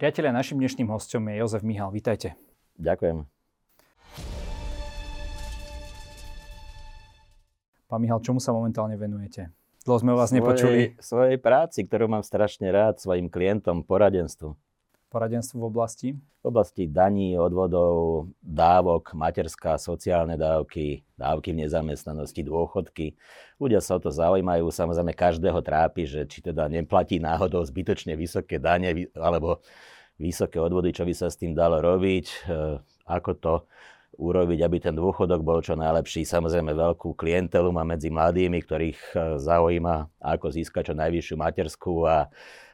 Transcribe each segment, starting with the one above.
Priatelia, našim dnešným hostom je Jozef Mihal. Vítajte. Ďakujem. Pán Mihal, čomu sa momentálne venujete? Dlho sme vás svojej, nepočuli. Svojej práci, ktorú mám strašne rád, svojim klientom, poradenstvu. Poradenstvo v oblasti? V oblasti daní, odvodov, dávok, materská, sociálne dávky, dávky v nezamestnanosti, dôchodky. Ľudia sa o to zaujímajú. Samozrejme, každého trápi, že či teda neplatí náhodou zbytočne vysoké dane alebo vysoké odvody, čo by sa s tým dalo robiť, e, ako to urobiť, aby ten dôchodok bol čo najlepší. Samozrejme veľkú klientelu má medzi mladými, ktorých e, zaujíma, ako získať čo najvyššiu materskú a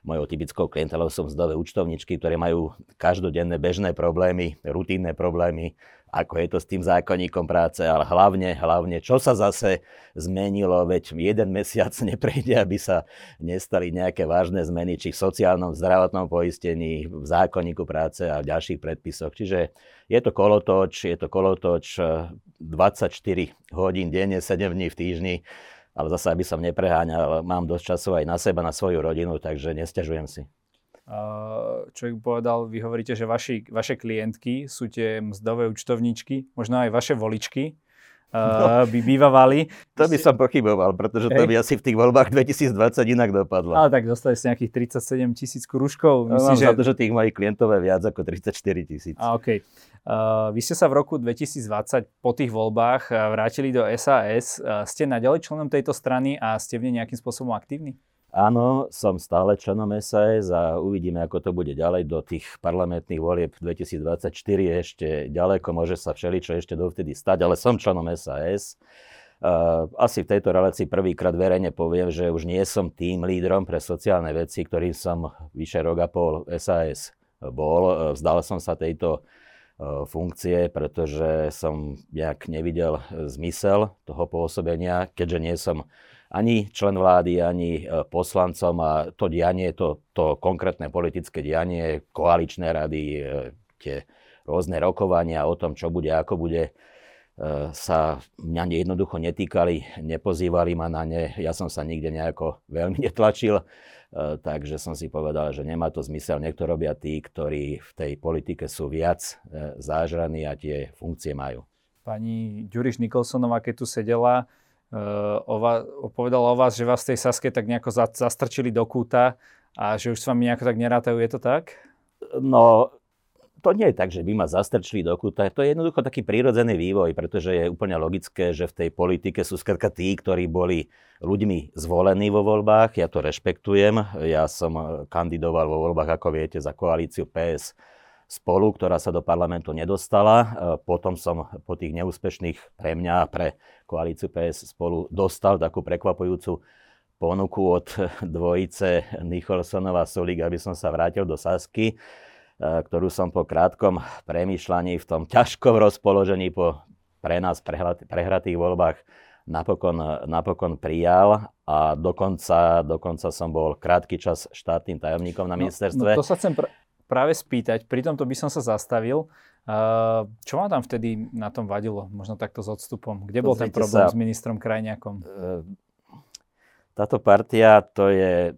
mojou typickou klientelou sú mzdové účtovničky, ktoré majú každodenné bežné problémy, rutínne problémy, ako je to s tým zákonníkom práce, ale hlavne, hlavne, čo sa zase zmenilo, veď jeden mesiac neprejde, aby sa nestali nejaké vážne zmeny, či v sociálnom, zdravotnom poistení, v zákonníku práce a v ďalších predpisoch. Čiže je to kolotoč, je to kolotoč 24 eh, hodín denne, 7 dní v týždni, ale zase, aby som nepreháňal, mám dosť času aj na seba, na svoju rodinu, takže nestiažujem si človek povedal, vy hovoríte, že vaši, vaše klientky sú tie mzdové účtovníčky, možno aj vaše voličky, no, by bývavali. To by som pochyboval, pretože to by asi v tých voľbách 2020 inak dopadlo. Ale tak dostali ste nejakých 37 tisíc kružkov. Myslím, no, že... za to, že tých mojich klientov je viac ako 34 tisíc. A, okay. uh, vy ste sa v roku 2020 po tých voľbách vrátili do SAS. Uh, ste naďalej členom tejto strany a ste v nej nejakým spôsobom aktívni? Áno, som stále členom SAS a uvidíme, ako to bude ďalej. Do tých parlamentných volieb 2024 ešte ďaleko, môže sa všeličo ešte dovtedy stať, ale som členom SAS. Asi v tejto relácii prvýkrát verejne poviem, že už nie som tým lídrom pre sociálne veci, ktorým som vyše rok a pol SAS bol. Vzdal som sa tejto uh, funkcie, pretože som nejak nevidel zmysel toho pôsobenia, keďže nie som ani člen vlády, ani e, poslancom a to dianie, to, to konkrétne politické dianie, koaličné rady, e, tie rôzne rokovania o tom, čo bude, ako bude, e, sa mňa jednoducho netýkali, nepozývali ma na ne. Ja som sa nikde nejako veľmi netlačil, takže som si povedal, že nemá to zmysel. Niekto robia tí, ktorí v tej politike sú viac zážraní a tie funkcie majú. Pani Ďuriš Nikolsonová, keď tu sedela, o vás, povedala o vás, že vás v tej Saske tak nejako zastrčili do kúta a že už s vami nejako tak nerátajú. Je to tak? No, to nie je tak, že by ma zastrčili do kúta. To je jednoducho taký prírodzený vývoj, pretože je úplne logické, že v tej politike sú skrátka tí, ktorí boli ľuďmi zvolení vo voľbách. Ja to rešpektujem. Ja som kandidoval vo voľbách, ako viete, za koalíciu PS spolu, ktorá sa do parlamentu nedostala. E, potom som po tých neúspešných pre mňa a pre koalíciu PS spolu dostal takú prekvapujúcu ponuku od dvojice Nicholsonova Solík, aby som sa vrátil do Sasky, e, ktorú som po krátkom premýšľaní v tom ťažkom rozpoložení po pre nás prehratých voľbách napokon, napokon prijal a dokonca, dokonca som bol krátky čas štátnym tajomníkom na ministerstve. No, no to sa chcem pr- práve spýtať, pri tomto by som sa zastavil. Uh, čo vám tam vtedy na tom vadilo, možno takto s odstupom? Kde bol ten problém sa, s ministrom Krajniakom? Uh, táto partia to je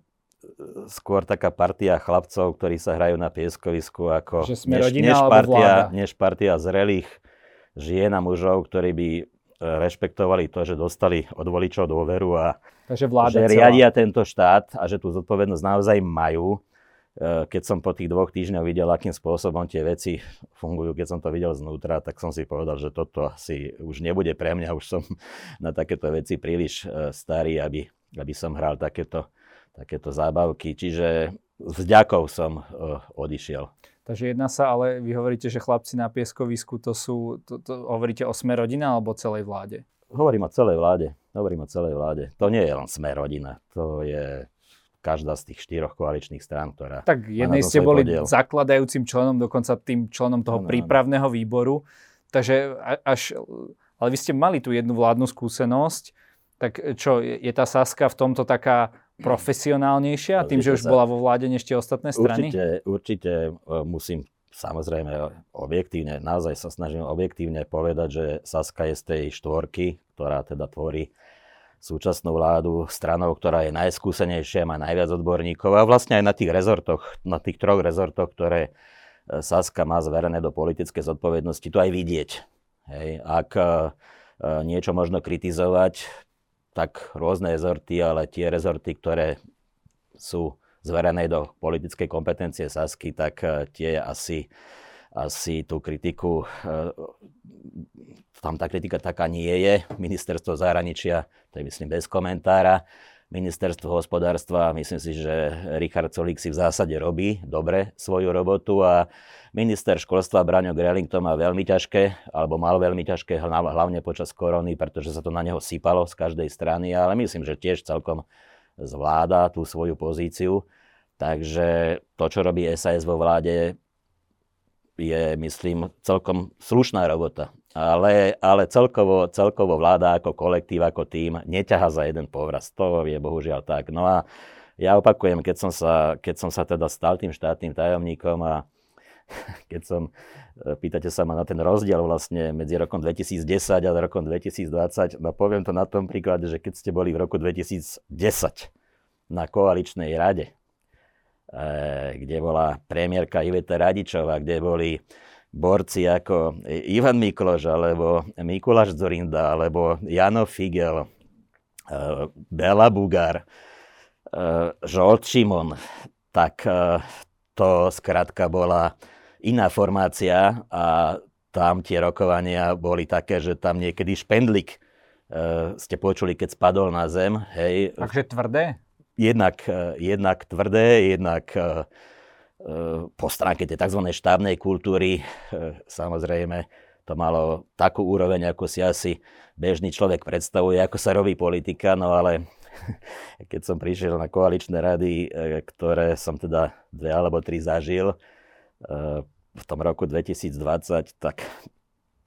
skôr taká partia chlapcov, ktorí sa hrajú na pieskovisku, ako než, rodina, než, partia, než partia zrelých žien a mužov, ktorí by rešpektovali to, že dostali od voličov dôveru a Takže že riadia tento štát a že tú zodpovednosť naozaj majú. Eh, keď som po tých dvoch týždňoch videl, akým spôsobom tie veci fungujú, keď som to videl znútra, tak som si povedal, že toto asi už nebude pre mňa, už som na takéto veci príliš eh, starý, aby, aby som hral takéto, takéto zábavky. Čiže s vďakou som uh, odišiel. Takže jedna sa, ale vy hovoríte, že chlapci na pieskovisku, to sú, to, to, hovoríte o sme rodina alebo celej vláde? Hovorím o celej vláde. Hovorím o celej vláde. To nie je len sme rodina. To je každá z tých štyroch koaličných strán, ktorá Tak jednej ste boli podiel. zakladajúcim členom, dokonca tým členom toho no, prípravného výboru. Takže až, ale vy ste mali tú jednu vládnu skúsenosť, tak čo, je tá Saska v tomto taká profesionálnejšia, tým, že už sa, bola vo vláde než tie ostatné strany? Určite, určite e, musím samozrejme objektívne, naozaj sa snažím objektívne povedať, že Saska je z tej štvorky, ktorá teda tvorí súčasnú vládu stranou, ktorá je najskúsenejšia, má najviac odborníkov a vlastne aj na tých rezortoch, na tých troch rezortoch, ktoré e, Saska má zverené do politickej zodpovednosti, to aj vidieť. Hej. Ak uh, niečo možno kritizovať, tak rôzne rezorty, ale tie rezorty, ktoré sú zverené do politickej kompetencie Sasky, tak uh, tie asi, asi tú kritiku uh, tam tá kritika taká nie je. Ministerstvo zahraničia, to je myslím bez komentára. Ministerstvo hospodárstva, myslím si, že Richard Solík si v zásade robí dobre svoju robotu a minister školstva Braňo Greling to má veľmi ťažké, alebo mal veľmi ťažké, hlavne počas korony, pretože sa to na neho sypalo z každej strany, ale myslím, že tiež celkom zvláda tú svoju pozíciu. Takže to, čo robí SAS vo vláde, je, myslím, celkom slušná robota ale, ale celkovo, celkovo vláda ako kolektív, ako tým neťaha za jeden povraz. To je bohužiaľ tak. No a ja opakujem, keď som sa, keď som sa teda stal tým štátnym tajomníkom a keď som, e, pýtate sa ma na ten rozdiel vlastne medzi rokom 2010 a rokom 2020, no poviem to na tom príklade, že keď ste boli v roku 2010 na koaličnej rade, kde bola premiérka Iveta Radičová, kde boli borci ako Ivan Mikloš, alebo Mikuláš Zorinda, alebo Jano Figel, eh, Bela Bugar, eh, Žolt Šimon, tak to skrátka bola iná formácia a tam tie rokovania boli také, že tam niekedy špendlik ste počuli, keď spadol na zem. Hej. Takže tvrdé? Jednak, jednak tvrdé, jednak po stránke tej tzv. štábnej kultúry, samozrejme, to malo takú úroveň, ako si asi bežný človek predstavuje, ako sa robí politika, no ale keď som prišiel na koaličné rady, ktoré som teda dve alebo tri zažil v tom roku 2020, tak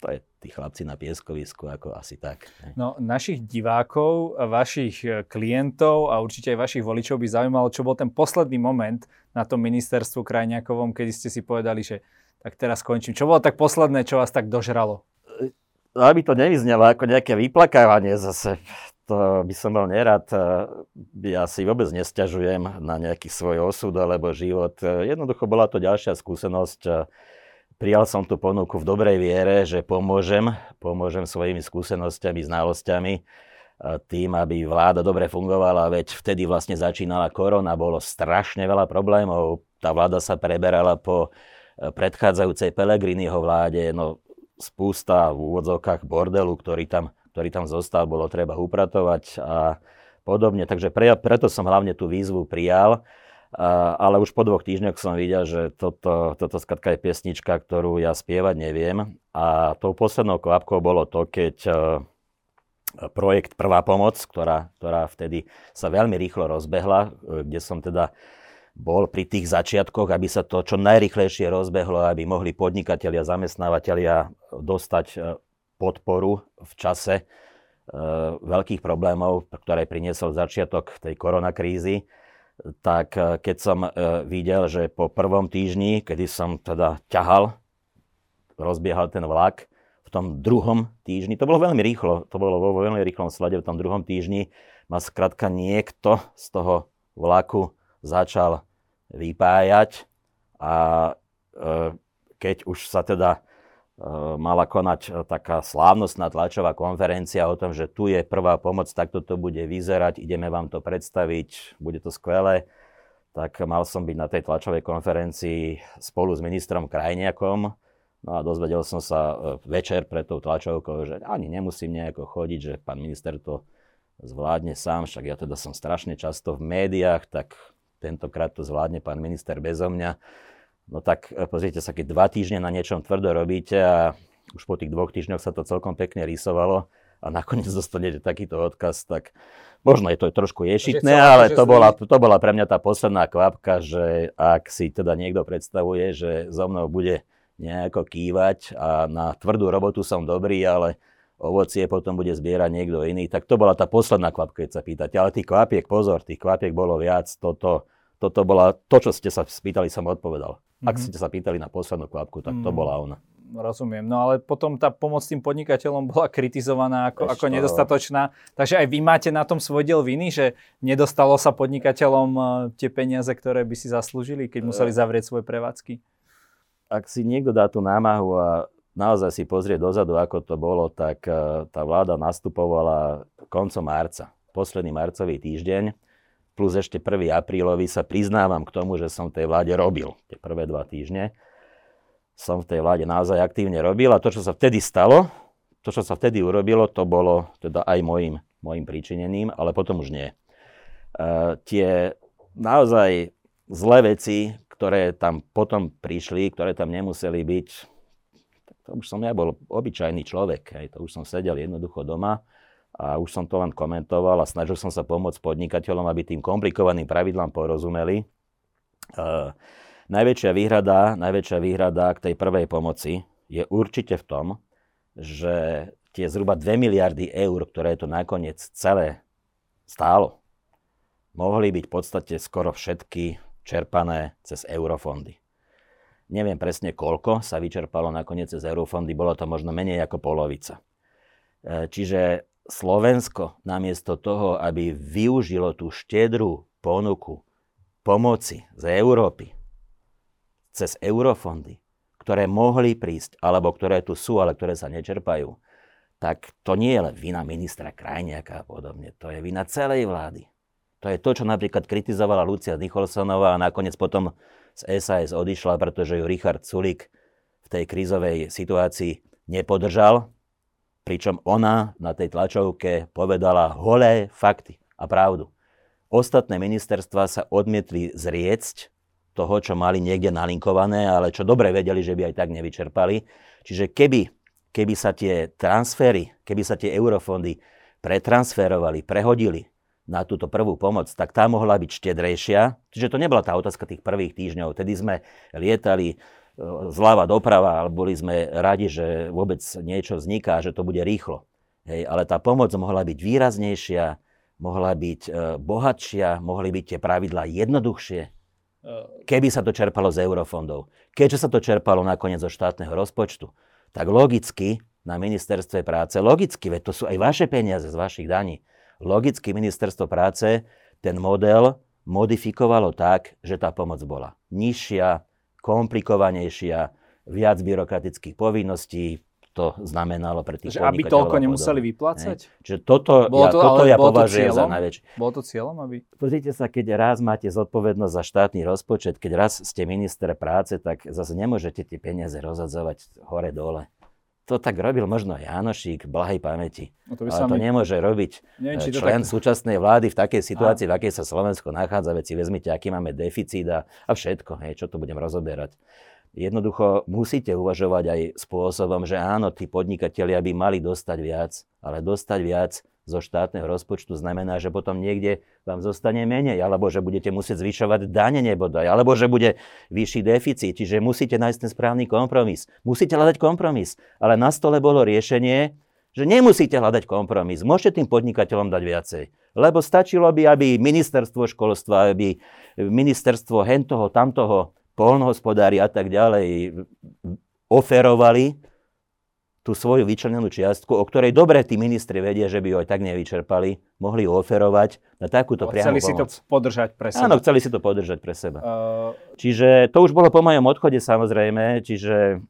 to je tí chlapci na pieskovisku, ako asi tak. Ne? No, našich divákov, vašich e, klientov a určite aj vašich voličov by zaujímalo, čo bol ten posledný moment na tom ministerstvu Krajňakovom, kedy ste si povedali, že tak teraz skončím. Čo bolo tak posledné, čo vás tak dožralo? E, aby to nevyznelo ako nejaké vyplakávanie zase, to by som bol nerad. Ja si vôbec nestiažujem na nejaký svoj osud alebo život. Jednoducho bola to ďalšia skúsenosť Prijal som tú ponuku v dobrej viere, že pomôžem, pomôžem svojimi skúsenosťami, znalosťami tým, aby vláda dobre fungovala, veď vtedy vlastne začínala korona, bolo strašne veľa problémov. Tá vláda sa preberala po e, predchádzajúcej Pelegriniho vláde, no spústa v úvodzovkách bordelu, ktorý tam, ktorý tam zostal, bolo treba upratovať a podobne. Takže pre, preto som hlavne tú výzvu prijal ale už po dvoch týždňoch som videl, že toto, toto skratka je piesnička, ktorú ja spievať neviem. A tou poslednou kvapkou bolo to, keď e, projekt Prvá pomoc, ktorá, ktorá vtedy sa veľmi rýchlo rozbehla, e, kde som teda bol pri tých začiatkoch, aby sa to čo najrychlejšie rozbehlo, aby mohli podnikatelia, zamestnávateľia dostať e, podporu v čase veľkých problémov, ktoré priniesol začiatok tej koronakrízy tak e, keď som e, videl, že po prvom týždni, kedy som teda ťahal, rozbiehal ten vlak, v tom druhom týždni, to bolo veľmi rýchlo, to bolo vo veľmi rýchlom slede, v tom druhom týždni ma skrátka niekto z toho vlaku začal vypájať a e, keď už sa teda mala konať eh, taká slávnostná tlačová konferencia o tom, že tu je prvá pomoc, takto to bude vyzerať, ideme vám to predstaviť, bude to skvelé. Tak mal som byť na tej tlačovej konferencii spolu s ministrom Krajniakom. No a dozvedel som sa eh, večer pred tou tlačovkou, že ani nemusím nejako chodiť, že pán minister to zvládne sám, však ja teda som strašne často v médiách, tak tentokrát to zvládne pán minister bezo mňa. No tak e, pozrite sa, keď dva týždne na niečom tvrdo robíte a už po tých dvoch týždňoch sa to celkom pekne rysovalo a nakoniec dostanete takýto odkaz, tak možno je to trošku ješitné, ale to bola, to bola pre mňa tá posledná kvapka, že ak si teda niekto predstavuje, že so mnou bude nejako kývať a na tvrdú robotu som dobrý, ale ovocie potom bude zbierať niekto iný, tak to bola tá posledná kvapka, keď sa pýtate. Ale tých kvapiek, pozor, tých kvapiek bolo viac, toto, toto bola, to, čo ste sa spýtali, som odpovedal. Mm-hmm. Ak ste sa pýtali na poslednú kvapku, tak to mm. bola ona. Rozumiem, no ale potom tá pomoc tým podnikateľom bola kritizovaná ako, ako nedostatočná, takže aj vy máte na tom svoj diel viny, že nedostalo sa podnikateľom e, tie peniaze, ktoré by si zaslúžili, keď museli zavrieť svoje prevádzky? Ak si niekto dá tú námahu a naozaj si pozrie dozadu, ako to bolo, tak e, tá vláda nastupovala koncom marca, posledný marcový týždeň, plus ešte 1. aprílový sa priznávam k tomu, že som v tej vláde robil tie prvé dva týždne som v tej vláde naozaj aktívne robil a to, čo sa vtedy stalo, to, čo sa vtedy urobilo, to bolo teda aj môjim, môjim príčinením, ale potom už nie. Uh, tie naozaj zlé veci, ktoré tam potom prišli, ktoré tam nemuseli byť, to už som ja bol obyčajný človek, hej, to už som sedel jednoducho doma a už som to len komentoval a snažil som sa pomôcť podnikateľom, aby tým komplikovaným pravidlám porozumeli. Uh, Najväčšia výhrada, najväčšia výhrada k tej prvej pomoci je určite v tom, že tie zhruba 2 miliardy eur, ktoré to nakoniec celé stálo, mohli byť v podstate skoro všetky čerpané cez eurofondy. Neviem presne koľko sa vyčerpalo nakoniec cez eurofondy, bolo to možno menej ako polovica. E, čiže Slovensko namiesto toho, aby využilo tú štedrú ponuku pomoci z Európy, cez eurofondy, ktoré mohli prísť, alebo ktoré tu sú, ale ktoré sa nečerpajú, tak to nie je len vina ministra Krajniaka a podobne. To je vina celej vlády. To je to, čo napríklad kritizovala Lucia Nicholsonová a nakoniec potom z SAS odišla, pretože ju Richard Sulik v tej krízovej situácii nepodržal, pričom ona na tej tlačovke povedala holé fakty a pravdu. Ostatné ministerstva sa odmietli zriecť toho, čo mali niekde nalinkované, ale čo dobre vedeli, že by aj tak nevyčerpali. Čiže keby, keby sa tie transfery, keby sa tie eurofondy pretransferovali, prehodili na túto prvú pomoc, tak tá mohla byť štedrejšia. Čiže to nebola tá otázka tých prvých týždňov. Tedy sme lietali zľava doprava, ale boli sme radi, že vôbec niečo vzniká, že to bude rýchlo. Hej, ale tá pomoc mohla byť výraznejšia, mohla byť e, bohatšia, mohli byť tie pravidlá jednoduchšie keby sa to čerpalo z eurofondov. Keďže sa to čerpalo nakoniec zo štátneho rozpočtu, tak logicky na ministerstve práce, logicky, veď to sú aj vaše peniaze z vašich daní, logicky ministerstvo práce ten model modifikovalo tak, že tá pomoc bola nižšia, komplikovanejšia, viac byrokratických povinností, to znamenalo pre tých Aby toľko nemuseli vyplácať? Ne? Čiže toto bolo to, ja, toto ja považujem za najväčšie. Bolo to cieľom? Aby... Pozrite sa, keď raz máte zodpovednosť za štátny rozpočet, keď raz ste minister práce, tak zase nemôžete tie peniaze rozhadzovať hore-dole. To tak robil možno Janošík, blahej pamäti. No to Ale to mi... nemôže robiť Neviem, či člen tak... súčasnej vlády v takej situácii, a... v akej sa Slovensko nachádza. Veď si vezmite, aký máme deficit a, a všetko, hej, čo tu budem rozoberať. Jednoducho musíte uvažovať aj spôsobom, že áno, tí podnikatelia by mali dostať viac, ale dostať viac zo štátneho rozpočtu znamená, že potom niekde vám zostane menej, alebo že budete musieť zvyšovať dane nebodaj, alebo že bude vyšší deficit. Čiže musíte nájsť ten správny kompromis. Musíte hľadať kompromis. Ale na stole bolo riešenie, že nemusíte hľadať kompromis. Môžete tým podnikateľom dať viacej. Lebo stačilo by, aby ministerstvo školstva, aby ministerstvo hentoho, tamtoho polnohospodári a tak ďalej oferovali tú svoju vyčlenenú čiastku, o ktorej dobre tí ministri vedia, že by ju aj tak nevyčerpali, mohli ju oferovať na takúto no, priamu Chceli pomoc. si to podržať pre seba. Áno, chceli si to podržať pre seba. Uh... Čiže to už bolo po mojom odchode samozrejme, čiže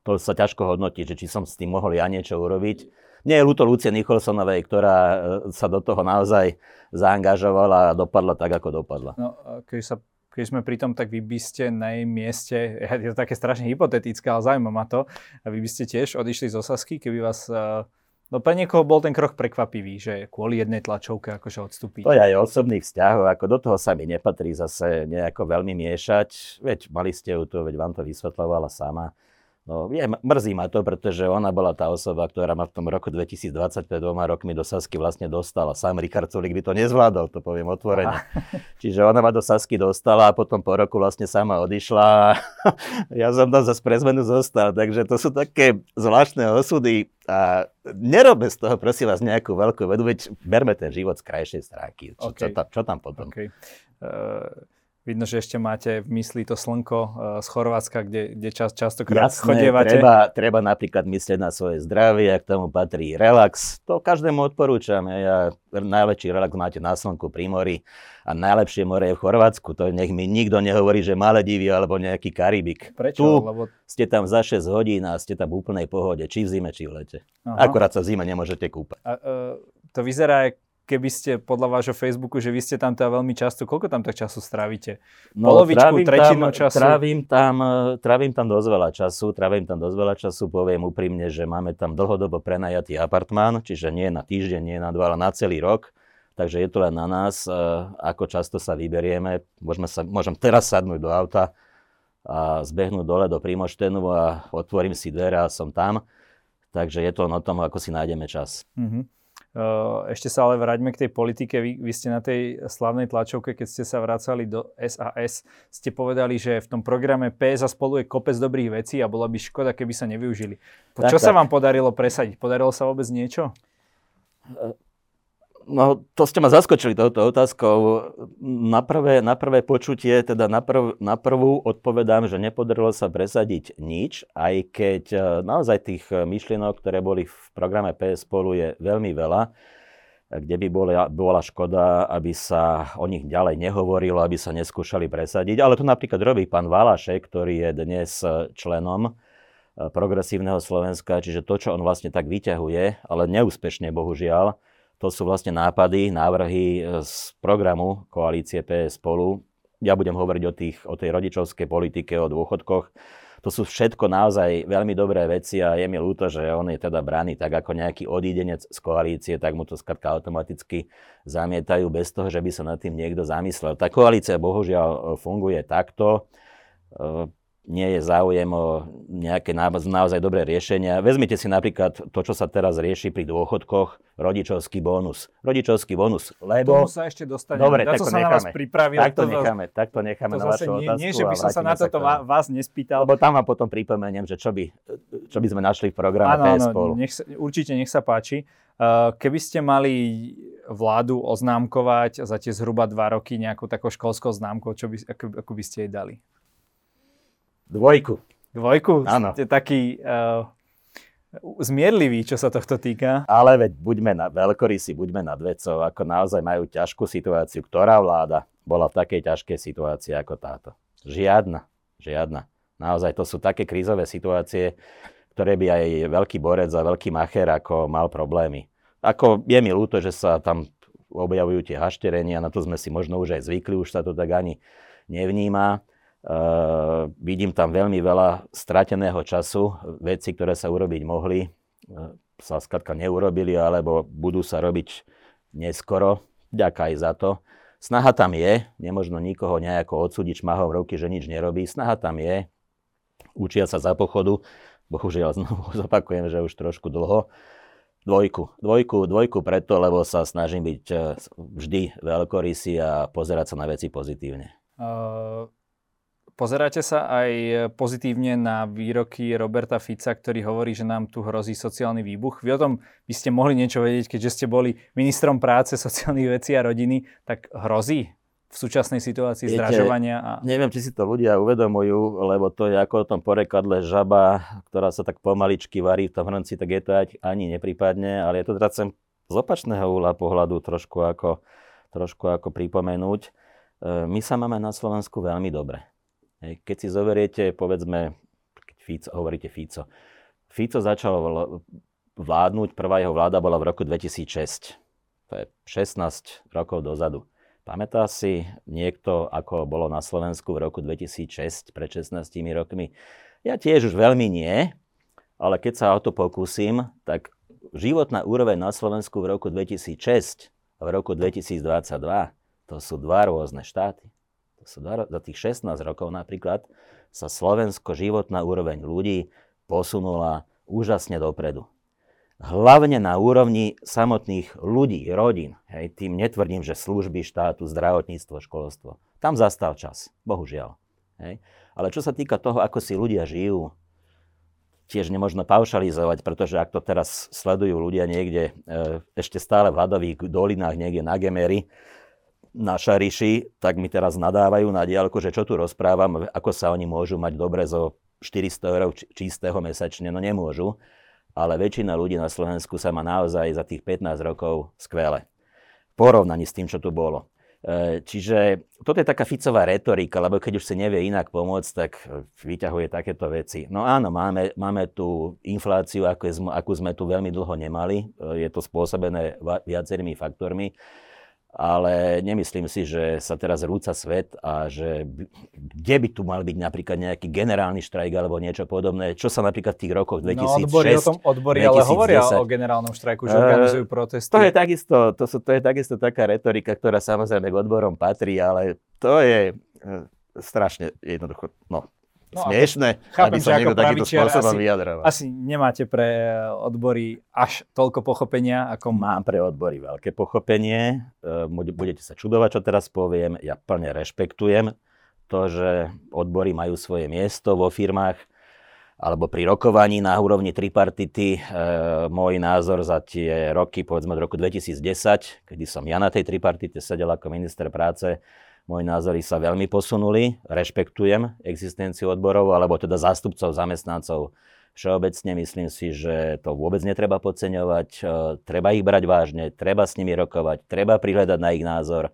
to sa ťažko hodnotí, že či som s tým mohol ja niečo urobiť. Nie je ľúto Lucie Nicholsonovej, ktorá e, sa do toho naozaj zaangažovala a dopadla tak, ako dopadla. No, keď sa keď sme pri tom, tak vy by ste na jej mieste, je to také strašne hypotetické, ale zaujíma ma to, a vy by ste tiež odišli z Osasky, keby vás eh, No pre niekoho bol ten krok prekvapivý, že kvôli jednej tlačovke akože odstúpiť. To je aj osobných vzťahov, ako do toho sa mi nepatrí zase nejako veľmi miešať. Veď mali ste ju tu, veď vám to vysvetľovala sama. No, je, mrzí ma to, pretože ona bola tá osoba, ktorá ma v tom roku 2020 pred dvoma rokmi do Sasky vlastne dostala. Sám Richard Sulik by to nezvládol, to poviem otvorene. Čiže ona ma do Sasky dostala a potom po roku vlastne sama odišla. ja som tam zase pre zmenu zostal, takže to sú také zvláštne osudy a nerobe z toho, prosím vás, nejakú veľkú vedu, veď berme ten život z krajšej stránky. Čo, okay. čo, tam, čo tam potom? Okay. Uh... Vidno, že ešte máte v mysli to slnko uh, z Chorvátska, kde, kde čas, častokrát Jasné, chodievate. Treba, treba napríklad myslieť na svoje zdravie, ak tomu patrí relax. To každému odporúčam. Ja, najväčší relax máte na slnku pri mori a najlepšie more je v Chorvátsku. To nech mi nikto nehovorí, že Maledivy alebo nejaký Karibik. Prečo? Tu Lebo... ste tam za 6 hodín a ste tam v úplnej pohode, či v zime, či v lete. Aha. Akurát sa v zime nemôžete kúpať. A, uh, to vyzerá, keby ste podľa vášho Facebooku, že vy ste tam teda veľmi často, koľko tam tak času strávite? No, Polovičku, tretinu tam, času? Trávim tam, trávim tam dosť veľa času, trávim tam dosť veľa času, poviem úprimne, že máme tam dlhodobo prenajatý apartmán, čiže nie na týždeň, nie na dva, ale na celý rok. Takže je to len na nás, e, ako často sa vyberieme. Môžeme sa, môžem teraz sadnúť do auta a zbehnúť dole do Primoštenu a otvorím si dvere a som tam. Takže je to o tom, ako si nájdeme čas. Mm-hmm. Ešte sa ale vráťme k tej politike. Vy, vy ste na tej slavnej tlačovke, keď ste sa vracali do SAS, ste povedali, že v tom programe PS a spolu je kopec dobrých vecí a bola by škoda, keby sa nevyužili. Po čo tak, sa tak. vám podarilo presadiť? Podarilo sa vôbec niečo? No, to ste ma zaskočili touto otázkou. Na prvé, na prvé počutie, teda na, prv, na prvú odpovedám, že nepodarilo sa presadiť nič, aj keď e, naozaj tých myšlienok, ktoré boli v programe PS spolu je veľmi veľa, kde by bola, bola škoda, aby sa o nich ďalej nehovorilo, aby sa neskúšali presadiť. Ale to napríklad robí pán Valašek, ktorý je dnes členom e, progresívneho Slovenska, čiže to, čo on vlastne tak vyťahuje, ale neúspešne bohužiaľ, to sú vlastne nápady, návrhy e, z programu koalície PS spolu. Ja budem hovoriť o, tých, o tej rodičovskej politike, o dôchodkoch. To sú všetko naozaj veľmi dobré veci a je mi ľúto, že on je teda braný tak ako nejaký odídenec z koalície, tak mu to skratka automaticky zamietajú bez toho, že by sa nad tým niekto zamyslel. Tá koalícia bohužiaľ funguje takto e, nie je záujem o nejaké naozaj dobré riešenia. Vezmite si napríklad to, čo sa teraz rieši pri dôchodkoch, rodičovský bonus. Rodičovský bonus, lebo... Tomu sa ešte dostaneme. Dobre, tak to necháme. na vás pripravil. Tak to, to necháme, tak to necháme to na vašu nie, otázku. Nie, že by som sa na toto sa vás nespýtal. Lebo tam vám potom pripomeniem, že čo by, čo by sme našli v programe ano, PS spolu. Nech sa, určite nech sa páči. Uh, keby ste mali vládu oznámkovať za tie zhruba dva roky nejakou takou školskou známkou, čo by, ako, ako by ste jej dali? Dvojku. Dvojku? Áno. Ste taký uh, zmierlivý, čo sa tohto týka. Ale veď buďme na veľkorysi, buďme nad vecou, ako naozaj majú ťažkú situáciu. Ktorá vláda bola v takej ťažkej situácii ako táto? Žiadna. Žiadna. Naozaj to sú také krízové situácie, ktoré by aj veľký borec a veľký macher ako mal problémy. Ako je mi ľúto, že sa tam objavujú tie hašterenia, na to sme si možno už aj zvykli, už sa to tak ani nevníma. Uh, vidím tam veľmi veľa strateného času, veci, ktoré sa urobiť mohli, uh, sa skratka neurobili, alebo budú sa robiť neskoro. Ďaká aj za to. Snaha tam je, nemožno nikoho nejako odsúdiť šmahom ruky, že nič nerobí. Snaha tam je, učia sa za pochodu, bohužiaľ znovu zopakujem, že už trošku dlho. Dvojku, dvojku, dvojku preto, lebo sa snažím byť uh, vždy veľkorysý a pozerať sa na veci pozitívne. Uh Pozeráte sa aj pozitívne na výroky Roberta Fica, ktorý hovorí, že nám tu hrozí sociálny výbuch. Vy o tom by ste mohli niečo vedieť, keďže ste boli ministrom práce, sociálnych vecí a rodiny, tak hrozí v súčasnej situácii Viete, zdražovania? A... Neviem, či si to ľudia uvedomujú, lebo to je ako o tom porekadle žaba, ktorá sa tak pomaličky varí v tom hrnci, tak je to ani neprípadne, ale je to teda z opačného úla pohľadu trošku ako, trošku ako pripomenúť. E, my sa máme na Slovensku veľmi dobre keď si zoberiete, povedzme, keď Fico, hovoríte Fico. Fico začal vládnuť, prvá jeho vláda bola v roku 2006. To je 16 rokov dozadu. Pamätá si niekto, ako bolo na Slovensku v roku 2006, pred 16 rokmi? Ja tiež už veľmi nie, ale keď sa o to pokúsim, tak životná úroveň na Slovensku v roku 2006 a v roku 2022 to sú dva rôzne štáty za tých 16 rokov napríklad sa Slovensko životná úroveň ľudí posunula úžasne dopredu. Hlavne na úrovni samotných ľudí, rodín. Hej, tým netvrdím, že služby štátu, zdravotníctvo, školstvo. Tam zastal čas, bohužiaľ. Hej. Ale čo sa týka toho, ako si ľudia žijú, tiež nemožno paušalizovať, pretože ak to teraz sledujú ľudia niekde e, ešte stále v hladových dolinách, niekde na Gemery, na Šariši, tak mi teraz nadávajú na diálku, že čo tu rozprávam, ako sa oni môžu mať dobre zo 400 eur čistého mesačne. No nemôžu, ale väčšina ľudí na Slovensku sa má naozaj za tých 15 rokov skvele. V porovnaní s tým, čo tu bolo. E, čiže toto je taká Ficová retorika, lebo keď už si nevie inak pomôcť, tak vyťahuje takéto veci. No áno, máme, máme tu infláciu, akú sme tu veľmi dlho nemali. E, je to spôsobené viacerými faktormi ale nemyslím si, že sa teraz rúca svet a že kde by tu mal byť napríklad nejaký generálny štrajk alebo niečo podobné, čo sa napríklad v tých rokoch 2006 No odbory o tom odbory, 2010, ale hovoria o generálnom štrajku, že organizujú protesty. To je takisto, to, sú, to je takisto taká retorika, ktorá samozrejme k odborom patrí, ale to je e, strašne jednoducho, no, no, smiešne, chápem, aby sa niekto takýmto spôsobom vyjadroval. Asi nemáte pre odbory až toľko pochopenia, ako... Mám pre odbory veľké pochopenie. E, budete sa čudovať, čo teraz poviem. Ja plne rešpektujem to, že odbory majú svoje miesto vo firmách alebo pri rokovaní na úrovni tripartity. E, môj názor za tie roky, povedzme od roku 2010, kedy som ja na tej tripartite sedel ako minister práce, moje názory sa veľmi posunuli, rešpektujem existenciu odborov, alebo teda zástupcov zamestnancov. Všeobecne myslím si, že to vôbec netreba podceňovať, e, treba ich brať vážne, treba s nimi rokovať, treba prihľadať na ich názor.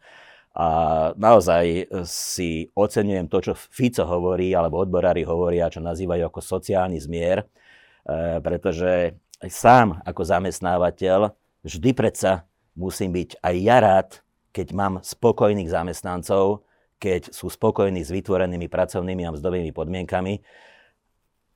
A naozaj si oceňujem to, čo Fico hovorí, alebo odborári hovoria, čo nazývajú ako sociálny zmier, e, pretože sám ako zamestnávateľ vždy predsa musím byť aj ja rád, keď mám spokojných zamestnancov, keď sú spokojní s vytvorenými pracovnými a mzdovými podmienkami.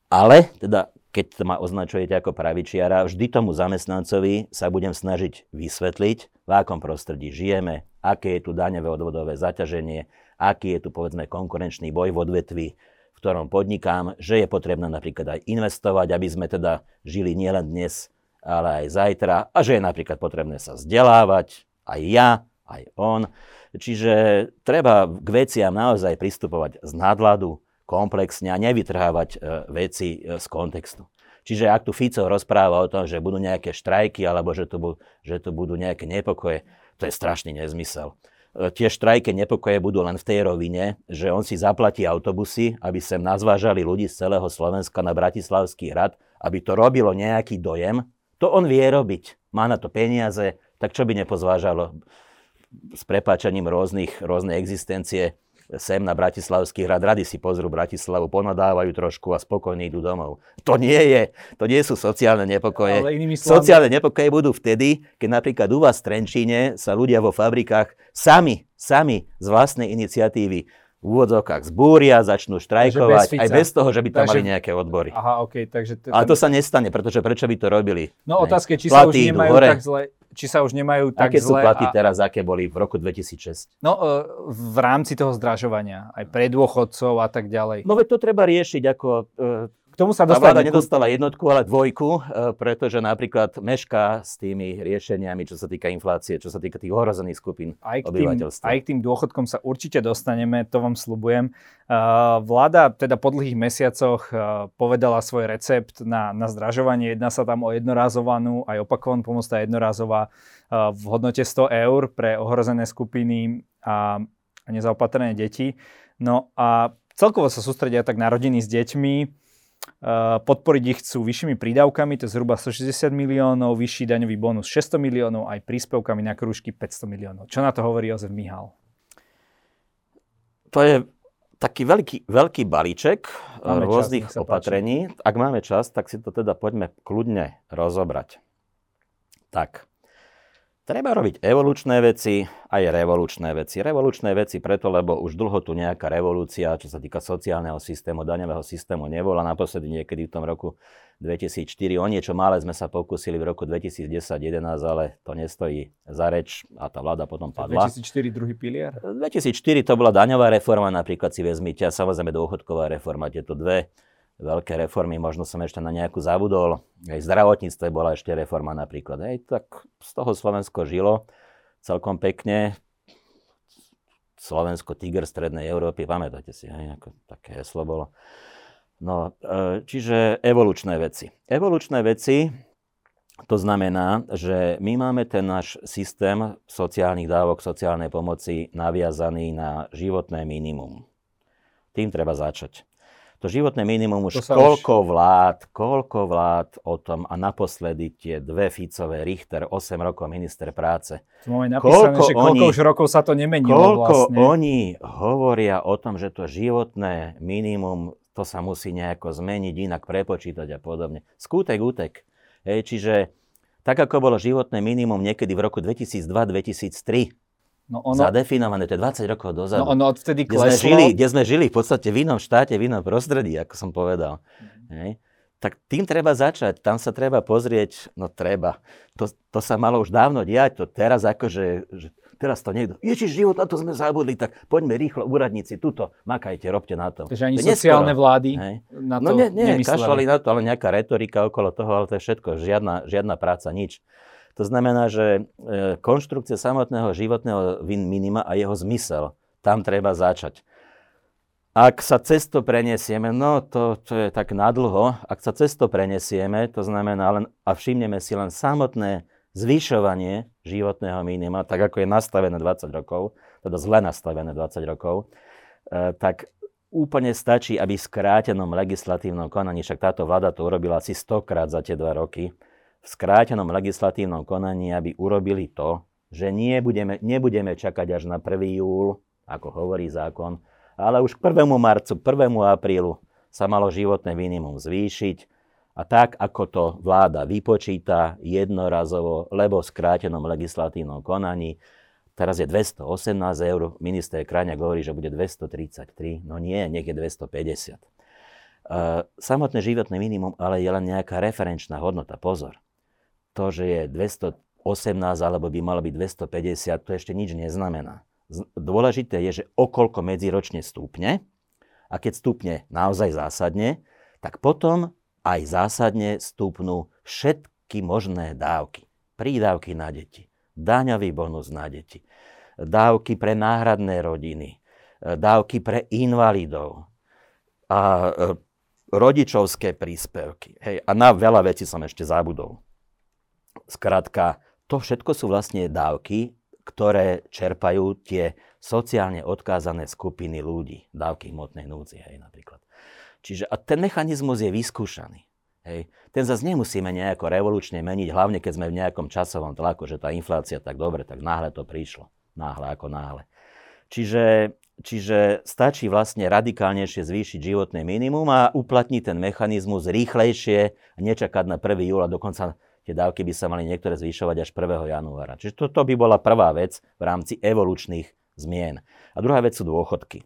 Ale, teda, keď ma označujete ako pravičiara, vždy tomu zamestnancovi sa budem snažiť vysvetliť, v akom prostredí žijeme, aké je tu daňové odvodové zaťaženie, aký je tu, povedzme, konkurenčný boj v odvetvi, v ktorom podnikám, že je potrebné napríklad aj investovať, aby sme teda žili nielen dnes, ale aj zajtra a že je napríklad potrebné sa vzdelávať, aj ja, aj on. Čiže treba k veciam naozaj pristupovať z nadhľadu, komplexne a nevytrhávať e, veci e, z kontextu. Čiže ak tu Fico rozpráva o tom, že budú nejaké štrajky alebo že tu, budú, že tu budú nejaké nepokoje, to je strašný nezmysel. E, tie štrajky nepokoje budú len v tej rovine, že on si zaplatí autobusy, aby sem nazvážali ľudí z celého Slovenska na Bratislavský hrad, aby to robilo nejaký dojem. To on vie robiť. Má na to peniaze, tak čo by nepozvážalo s prepáčaním rôznych, rôznej existencie sem na Bratislavský hrad, rady si pozrú Bratislavu, ponadávajú trošku a spokojní idú domov. To nie je, to nie sú sociálne nepokoje. Ale slovami... Sociálne nepokoje budú vtedy, keď napríklad u vás v Trenčíne sa ľudia vo fabrikách sami, sami z vlastnej iniciatívy v úvodzovkách zbúria, začnú štrajkovať, bez aj bez toho, že by tam takže, mali nejaké odbory. Aha, okay, takže to, Ale to sa nestane, pretože prečo by to robili? No otázka či sa už nemajú tak zle, či sa už nemajú tak aké zle. Aké sú platy a... teraz, aké boli v roku 2006? No, e, v rámci toho zdražovania, aj pre dôchodcov a tak ďalej. No veď to treba riešiť ako e, k tomu sa dostala... vláda nedostala jednotku, ale dvojku, e, pretože napríklad mešká s tými riešeniami, čo sa týka inflácie, čo sa týka tých ohrozených skupín aj k tým, Aj k tým dôchodkom sa určite dostaneme, to vám slubujem. E, vláda teda po dlhých mesiacoch e, povedala svoj recept na, na zdražovanie. Jedná sa tam o jednorázovanú, aj opakovanú pomoc, tá jednorázová v hodnote 100 eur pre ohrozené skupiny a nezaopatrené deti. No a celkovo sa sústredia tak na rodiny s deťmi, podporiť ich chcú vyššími prídavkami, to je zhruba 160 miliónov, vyšší daňový bonus 600 miliónov, aj príspevkami na krúžky 500 miliónov. Čo na to hovorí Jozef Mihal? To je taký veľký, veľký balíček eh, máme rôznych čas, opatrení. Páči. Ak máme čas, tak si to teda poďme kľudne rozobrať. Tak, Treba robiť evolučné veci aj revolučné veci. Revolučné veci preto, lebo už dlho tu nejaká revolúcia, čo sa týka sociálneho systému, daňového systému nebola. Naposledy niekedy v tom roku 2004. O niečo malé sme sa pokúsili v roku 2010-2011, ale to nestojí za reč a tá vláda potom padla. 2004 druhý pilier? 2004 to bola daňová reforma, napríklad si vezmite, a samozrejme dôchodková reforma. Tieto dve veľké reformy, možno som ešte na nejakú zabudol. Aj v zdravotníctve bola ešte reforma napríklad. Hej, tak z toho Slovensko žilo celkom pekne. Slovensko, tiger strednej Európy, pamätáte si, hej, ako také heslo bolo. No, e, čiže evolučné veci. Evolučné veci To znamená, že my máme ten náš systém sociálnych dávok, sociálnej pomoci naviazaný na životné minimum. Tým treba začať. To životné minimum už koľko už... vlád, koľko vlád o tom a naposledy tie dve Ficové, Richter, 8 rokov minister práce. Máme napísané, koľko že koľko oni, už rokov sa to nemenilo Koľko vlastne. oni hovoria o tom, že to životné minimum, to sa musí nejako zmeniť, inak prepočítať a podobne. Skútek, útek. Hej, čiže tak, ako bolo životné minimum niekedy v roku 2002-2003, No ono, zadefinované, to je 20 rokov dozadu. No ono odvtedy kleslo. Kde sme, žili, kde sme žili v podstate v inom štáte, v inom prostredí, ako som povedal. Mm. Hej. Tak tým treba začať, tam sa treba pozrieť, no treba. To, to sa malo už dávno diať, to teraz akože, že teraz to niekto, ježiš, život, na to sme zabudli, tak poďme rýchlo, úradníci, tuto, makajte, robte na to. Takže ani to sociálne neskoro. vlády hej. na no to No nie, nie kašľali na to, ale nejaká retorika okolo toho, ale to je všetko, žiadna, žiadna práca, nič. To znamená, že e, konštrukcia samotného životného minima a jeho zmysel, tam treba začať. Ak sa cesto prenesieme, no to, to je tak nadlho, ak sa cesto prenesieme, to znamená len, a všimneme si len samotné zvyšovanie životného minima, tak ako je nastavené 20 rokov, teda zle nastavené 20 rokov, e, tak úplne stačí, aby v skrátenom legislatívnom konaní, však táto vláda to urobila asi 100 krát za tie dva roky, v skrátenom legislatívnom konaní, aby urobili to, že nie budeme, nebudeme čakať až na 1. júl, ako hovorí zákon, ale už k 1. marcu, 1. aprílu sa malo životné minimum zvýšiť a tak, ako to vláda vypočíta jednorazovo, lebo v skrátenom legislatívnom konaní, teraz je 218 eur, minister Kráňa hovorí, že bude 233, no nie, nech je 250. Samotné životné minimum ale je len nejaká referenčná hodnota, pozor. To, že je 218 alebo by malo byť 250, to ešte nič neznamená. Dôležité je, že okolko medziročne stúpne a keď stúpne naozaj zásadne, tak potom aj zásadne stúpnú všetky možné dávky. Prídavky na deti, daňový bonus na deti, dávky pre náhradné rodiny, dávky pre invalidov a e, rodičovské príspevky. Hej, a na veľa vecí som ešte zabudol. Skrátka, to všetko sú vlastne dávky, ktoré čerpajú tie sociálne odkázané skupiny ľudí. Dávky hmotnej núdzi, hej, napríklad. Čiže a ten mechanizmus je vyskúšaný. Hej. Ten zase nemusíme nejako revolučne meniť, hlavne keď sme v nejakom časovom tlaku, že tá inflácia tak dobre, tak náhle to prišlo. Náhle ako náhle. Čiže, čiže stačí vlastne radikálnejšie zvýšiť životné minimum a uplatniť ten mechanizmus rýchlejšie, nečakať na 1. júla, dokonca tie dávky by sa mali niektoré zvyšovať až 1. januára. Čiže toto by bola prvá vec v rámci evolučných zmien. A druhá vec sú dôchodky.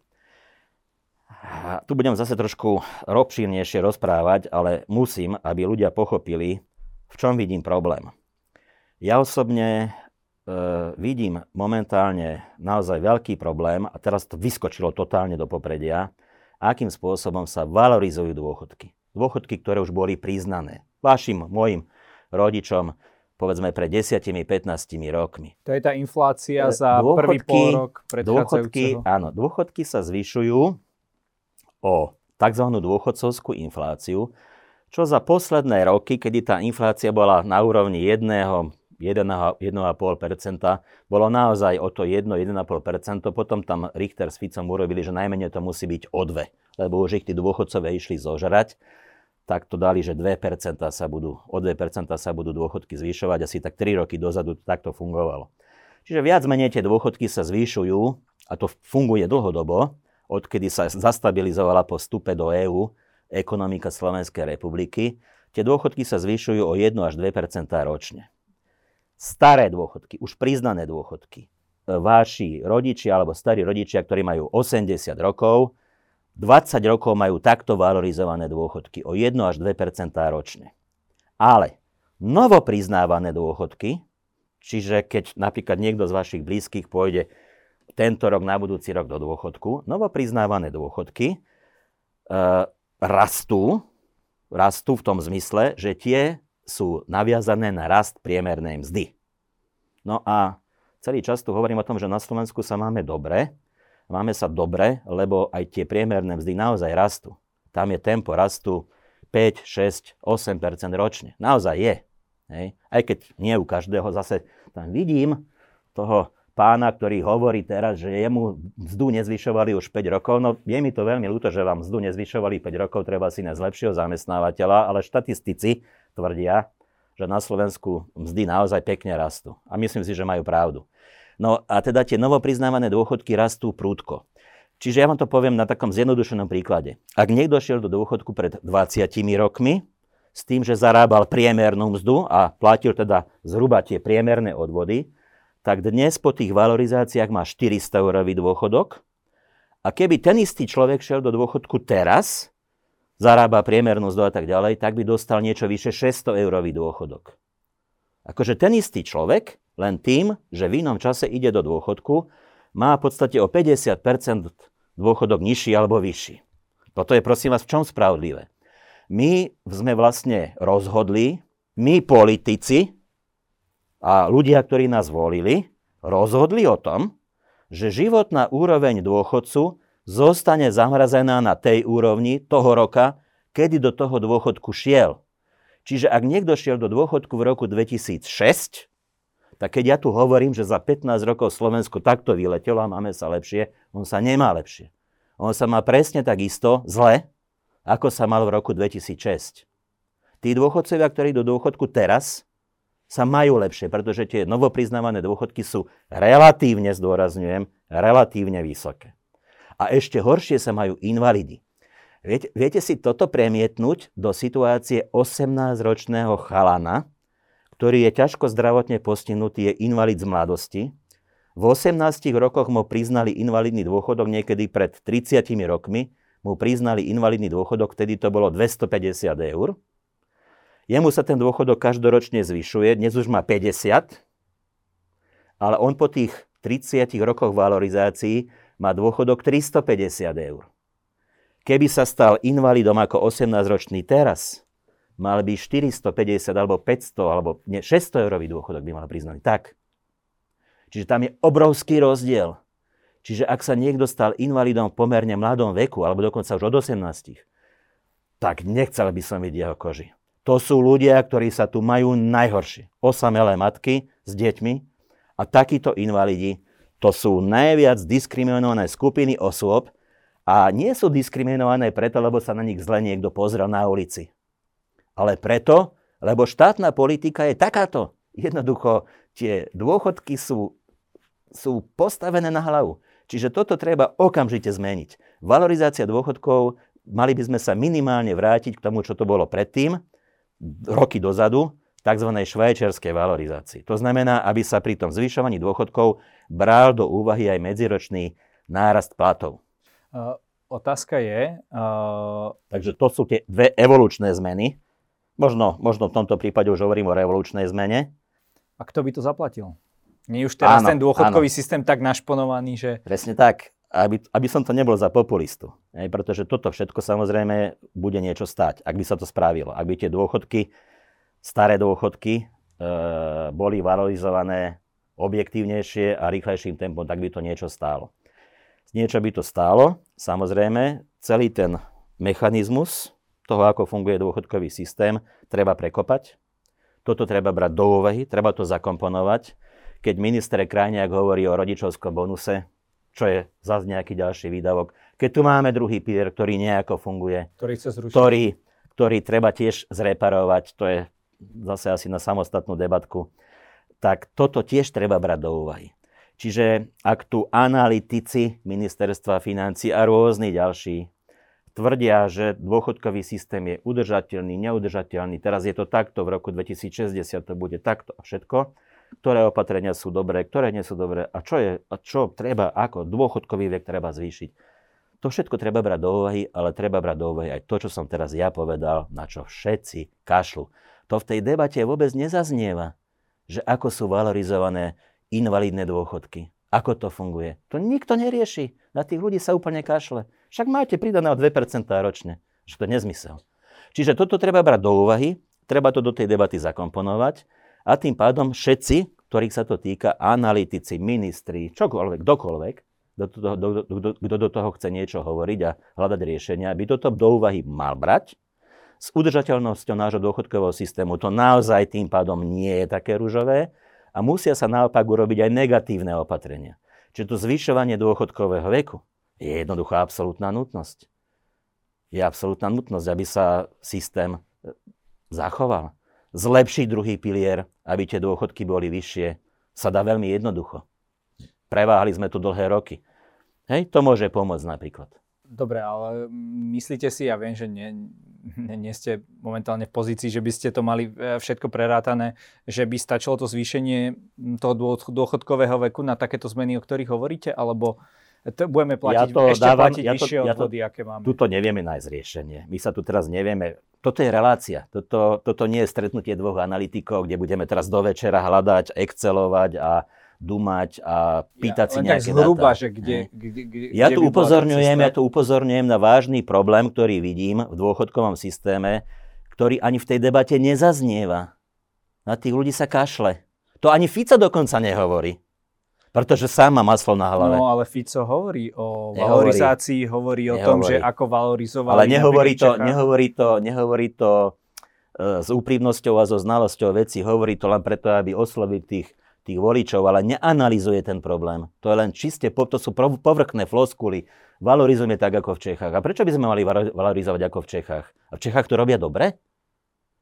A tu budem zase trošku obšírnejšie rozprávať, ale musím, aby ľudia pochopili, v čom vidím problém. Ja osobne e, vidím momentálne naozaj veľký problém, a teraz to vyskočilo totálne do popredia, akým spôsobom sa valorizujú dôchodky. Dôchodky, ktoré už boli priznané. Vašim, môjim rodičom, povedzme pred 10-15 rokmi. To je tá inflácia za dôchodky, prvý pol rok dôchodky, áno, dôchodky sa zvyšujú o tzv. dôchodcovskú infláciu, čo za posledné roky, kedy tá inflácia bola na úrovni 1, 1,5%, bolo naozaj o to 1-1,5%, potom tam Richter s Ficom urobili, že najmenej to musí byť o 2, lebo už ich tí dôchodcovia išli zožrať, tak to dali, že 2% sa budú, o 2% sa budú dôchodky zvyšovať, asi tak 3 roky dozadu takto fungovalo. Čiže viac menej tie dôchodky sa zvyšujú, a to funguje dlhodobo, odkedy sa zastabilizovala po vstupe do EÚ ekonomika Slovenskej republiky, tie dôchodky sa zvyšujú o 1 až 2% ročne. Staré dôchodky, už priznané dôchodky, váši rodičia alebo starí rodičia, ktorí majú 80 rokov, 20 rokov majú takto valorizované dôchodky o 1 až 2% ročne. Ale novopriznávané dôchodky, čiže keď napríklad niekto z vašich blízkych pôjde tento rok, na budúci rok do dôchodku. Novopriznávané dôchodky e, rastú, rastú v tom zmysle, že tie sú naviazané na rast priemernej mzdy. No a celý čas tu hovorím o tom, že na Slovensku sa máme dobre. Máme sa dobre, lebo aj tie priemerné mzdy naozaj rastú. Tam je tempo rastu 5, 6, 8% ročne. Naozaj je. Hej. Aj keď nie u každého, zase tam vidím toho pána, ktorý hovorí teraz, že jemu mzdu nezvyšovali už 5 rokov. No je mi to veľmi ľúto, že vám mzdu nezvyšovali 5 rokov, treba si nájsť lepšieho zamestnávateľa, ale štatistici tvrdia, že na Slovensku mzdy naozaj pekne rastú. A myslím si, že majú pravdu. No a teda tie novopriznávané dôchodky rastú prúdko. Čiže ja vám to poviem na takom zjednodušenom príklade. Ak niekto šiel do dôchodku pred 20 rokmi, s tým, že zarábal priemernú mzdu a platil teda zhruba tie priemerné odvody, tak dnes po tých valorizáciách má 400 eurový dôchodok. A keby ten istý človek šiel do dôchodku teraz, zarába priemernú mzdu a tak ďalej, tak by dostal niečo vyše 600 eurový dôchodok. Akože ten istý človek, len tým, že v inom čase ide do dôchodku, má v podstate o 50% dôchodok nižší alebo vyšší. Toto je prosím vás v čom spravodlivé? my sme vlastne rozhodli, my politici a ľudia, ktorí nás volili, rozhodli o tom, že životná úroveň dôchodcu zostane zamrazená na tej úrovni toho roka, kedy do toho dôchodku šiel. Čiže ak niekto šiel do dôchodku v roku 2006, tak keď ja tu hovorím, že za 15 rokov Slovensko takto vyletelo a máme sa lepšie, on sa nemá lepšie. On sa má presne tak isto zle, ako sa mal v roku 2006. Tí dôchodcovia, ktorí do dôchodku teraz, sa majú lepšie, pretože tie novopriznávané dôchodky sú relatívne, zdôrazňujem, relatívne vysoké. A ešte horšie sa majú invalidi. Viete, viete si toto premietnúť do situácie 18-ročného chalana, ktorý je ťažko zdravotne postihnutý, je invalid z mladosti. V 18 rokoch mu priznali invalidný dôchodok niekedy pred 30 rokmi mu priznali invalidný dôchodok, vtedy to bolo 250 eur. Jemu sa ten dôchodok každoročne zvyšuje, dnes už má 50, ale on po tých 30 rokoch valorizácií má dôchodok 350 eur. Keby sa stal invalidom ako 18-ročný teraz, mal by 450 alebo 500 alebo nie, 600 eurový dôchodok by mal priznaný. Tak. Čiže tam je obrovský rozdiel. Čiže ak sa niekto stal invalidom v pomerne mladom veku, alebo dokonca už od 18, tak nechcel by som byť jeho koži. To sú ľudia, ktorí sa tu majú najhoršie. Osamelé matky s deťmi a takíto invalidi, to sú najviac diskriminované skupiny osôb a nie sú diskriminované preto, lebo sa na nich zle niekto pozrel na ulici. Ale preto, lebo štátna politika je takáto. Jednoducho, tie dôchodky sú, sú postavené na hlavu. Čiže toto treba okamžite zmeniť. Valorizácia dôchodkov, mali by sme sa minimálne vrátiť k tomu, čo to bolo predtým, roky dozadu, tzv. švajčiarskej valorizácii. To znamená, aby sa pri tom zvyšovaní dôchodkov bral do úvahy aj medziročný nárast platov. Uh, otázka je... Uh... Takže to sú tie dve evolučné zmeny. Možno, možno v tomto prípade už hovorím o revolučnej zmene. A kto by to zaplatil? Nie je už teraz áno, ten dôchodkový áno. systém tak našponovaný, že... Presne tak. Aby, aby som to nebol za populistu. Hej, pretože toto všetko samozrejme bude niečo stať, ak by sa to spravilo. Ak by tie dôchodky, staré dôchodky, e, boli valorizované objektívnejšie a rýchlejším tempom, tak by to niečo stálo. Niečo by to stálo, samozrejme, celý ten mechanizmus toho, ako funguje dôchodkový systém, treba prekopať. Toto treba brať do úvahy, treba to zakomponovať keď minister Krajniak hovorí o rodičovskom bonuse, čo je zase nejaký ďalší výdavok. Keď tu máme druhý pilier, ktorý nejako funguje, ktorý, chce zrušiť. ktorý, ktorý treba tiež zreparovať, to je zase asi na samostatnú debatku, tak toto tiež treba brať do úvahy. Čiže ak tu analytici ministerstva financí a rôzni ďalší tvrdia, že dôchodkový systém je udržateľný, neudržateľný, teraz je to takto, v roku 2060 to bude takto a všetko, ktoré opatrenia sú dobré, ktoré nie sú dobré a čo, je, a čo treba, ako dôchodkový vek treba zvýšiť. To všetko treba brať do úvahy, ale treba brať do úvahy aj to, čo som teraz ja povedal, na čo všetci kašľú. To v tej debate vôbec nezaznieva, že ako sú valorizované invalidné dôchodky. Ako to funguje? To nikto nerieši. Na tých ľudí sa úplne kašle. Však máte pridané o 2% ročne. Že to je nezmysel. Čiže toto treba brať do úvahy, treba to do tej debaty zakomponovať a tým pádom všetci, ktorých sa to týka, analytici, ministri, čokoľvek, kdokoľvek, kto do toho chce niečo hovoriť a hľadať riešenia, by toto do úvahy mal brať s udržateľnosťou nášho dôchodkového systému to naozaj tým pádom nie je také ružové a musia sa naopak urobiť aj negatívne opatrenia. Čiže to zvyšovanie dôchodkového veku je jednoducho absolútna nutnosť. Je absolútna nutnosť, aby sa systém e, zachoval. Zlepšiť druhý pilier, aby tie dôchodky boli vyššie, sa dá veľmi jednoducho. Preváhali sme tu dlhé roky. Hej, to môže pomôcť napríklad. Dobre, ale myslíte si, ja viem, že nie, nie, nie ste momentálne v pozícii, že by ste to mali e, všetko prerátané, že by stačilo to zvýšenie toho dôchodkového veku na takéto zmeny, o ktorých hovoríte, alebo to budeme platiť, ja to ešte dávam, platiť ja to, vyššie ja odvody, to, aké máme? Tuto nevieme nájsť riešenie. My sa tu teraz nevieme... Toto je relácia. Toto, toto nie je stretnutie dvoch analytikov, kde budeme teraz do večera hľadať, excelovať a dumať a pýtať ja, si nejaké zhruba, dáta. že kde, kde, kde, ja tu upozorňujem, ja tu upozorňujem na vážny problém, ktorý vidím v dôchodkovom systéme, ktorý ani v tej debate nezaznieva. Na tých ľudí sa kašle. To ani Fico dokonca nehovorí. Pretože sám má maslo na hlave. No ale Fico hovorí o nehovorí. valorizácii, hovorí o nehovorí. tom, že ako valorizovali. Ale nehovorí to, nehovorí to, nehovorí to e, s úprimnosťou a so znalosťou veci. Hovorí to len preto, aby oslovil tých tých voličov, ale neanalizuje ten problém. To je len čiste, to sú povrchné floskuly. Valorizujeme tak ako v Čechách. A prečo by sme mali valorizovať ako v Čechách? A v Čechách to robia dobre?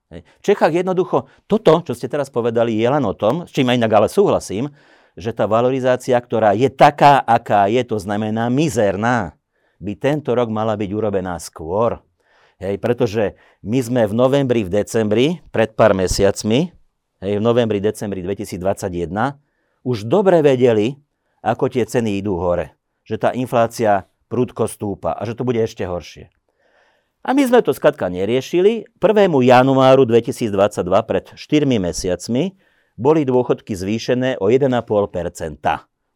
V Čechách jednoducho, toto, čo ste teraz povedali, je len o tom, s čím aj inak ale súhlasím, že tá valorizácia, ktorá je taká, aká je, to znamená mizerná, by tento rok mala byť urobená skôr. Hej, pretože my sme v novembri, v decembri, pred pár mesiacmi, hej, v novembri, decembri 2021, už dobre vedeli, ako tie ceny idú hore. Že tá inflácia prudko stúpa a že to bude ešte horšie. A my sme to skladka neriešili. 1. januáru 2022, pred 4 mesiacmi, boli dôchodky zvýšené o 1,5%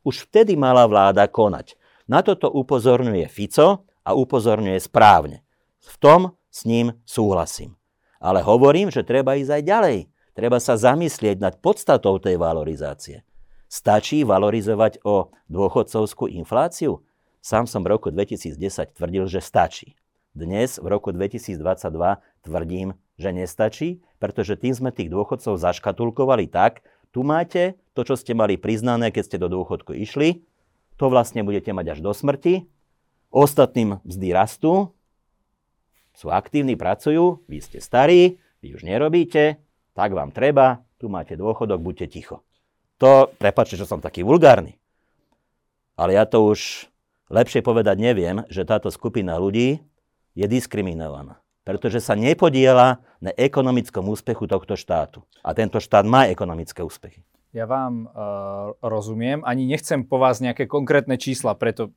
Už vtedy mala vláda konať. Na toto upozorňuje Fico a upozorňuje správne. V tom s ním súhlasím. Ale hovorím, že treba ísť aj ďalej. Treba sa zamyslieť nad podstatou tej valorizácie. Stačí valorizovať o dôchodcovskú infláciu? Sám som v roku 2010 tvrdil, že stačí. Dnes, v roku 2022, tvrdím, že nestačí, pretože tým sme tých dôchodcov zaškatulkovali tak, tu máte to, čo ste mali priznané, keď ste do dôchodku išli, to vlastne budete mať až do smrti, ostatným mzdy rastú, sú aktívni, pracujú, vy ste starí, vy už nerobíte, tak vám treba, tu máte dôchodok, buďte ticho. To, prepáčte, že som taký vulgárny, ale ja to už lepšie povedať neviem, že táto skupina ľudí je diskriminovaná, pretože sa nepodiela na ekonomickom úspechu tohto štátu. A tento štát má ekonomické úspechy. Ja vám uh, rozumiem, ani nechcem po vás nejaké konkrétne čísla, preto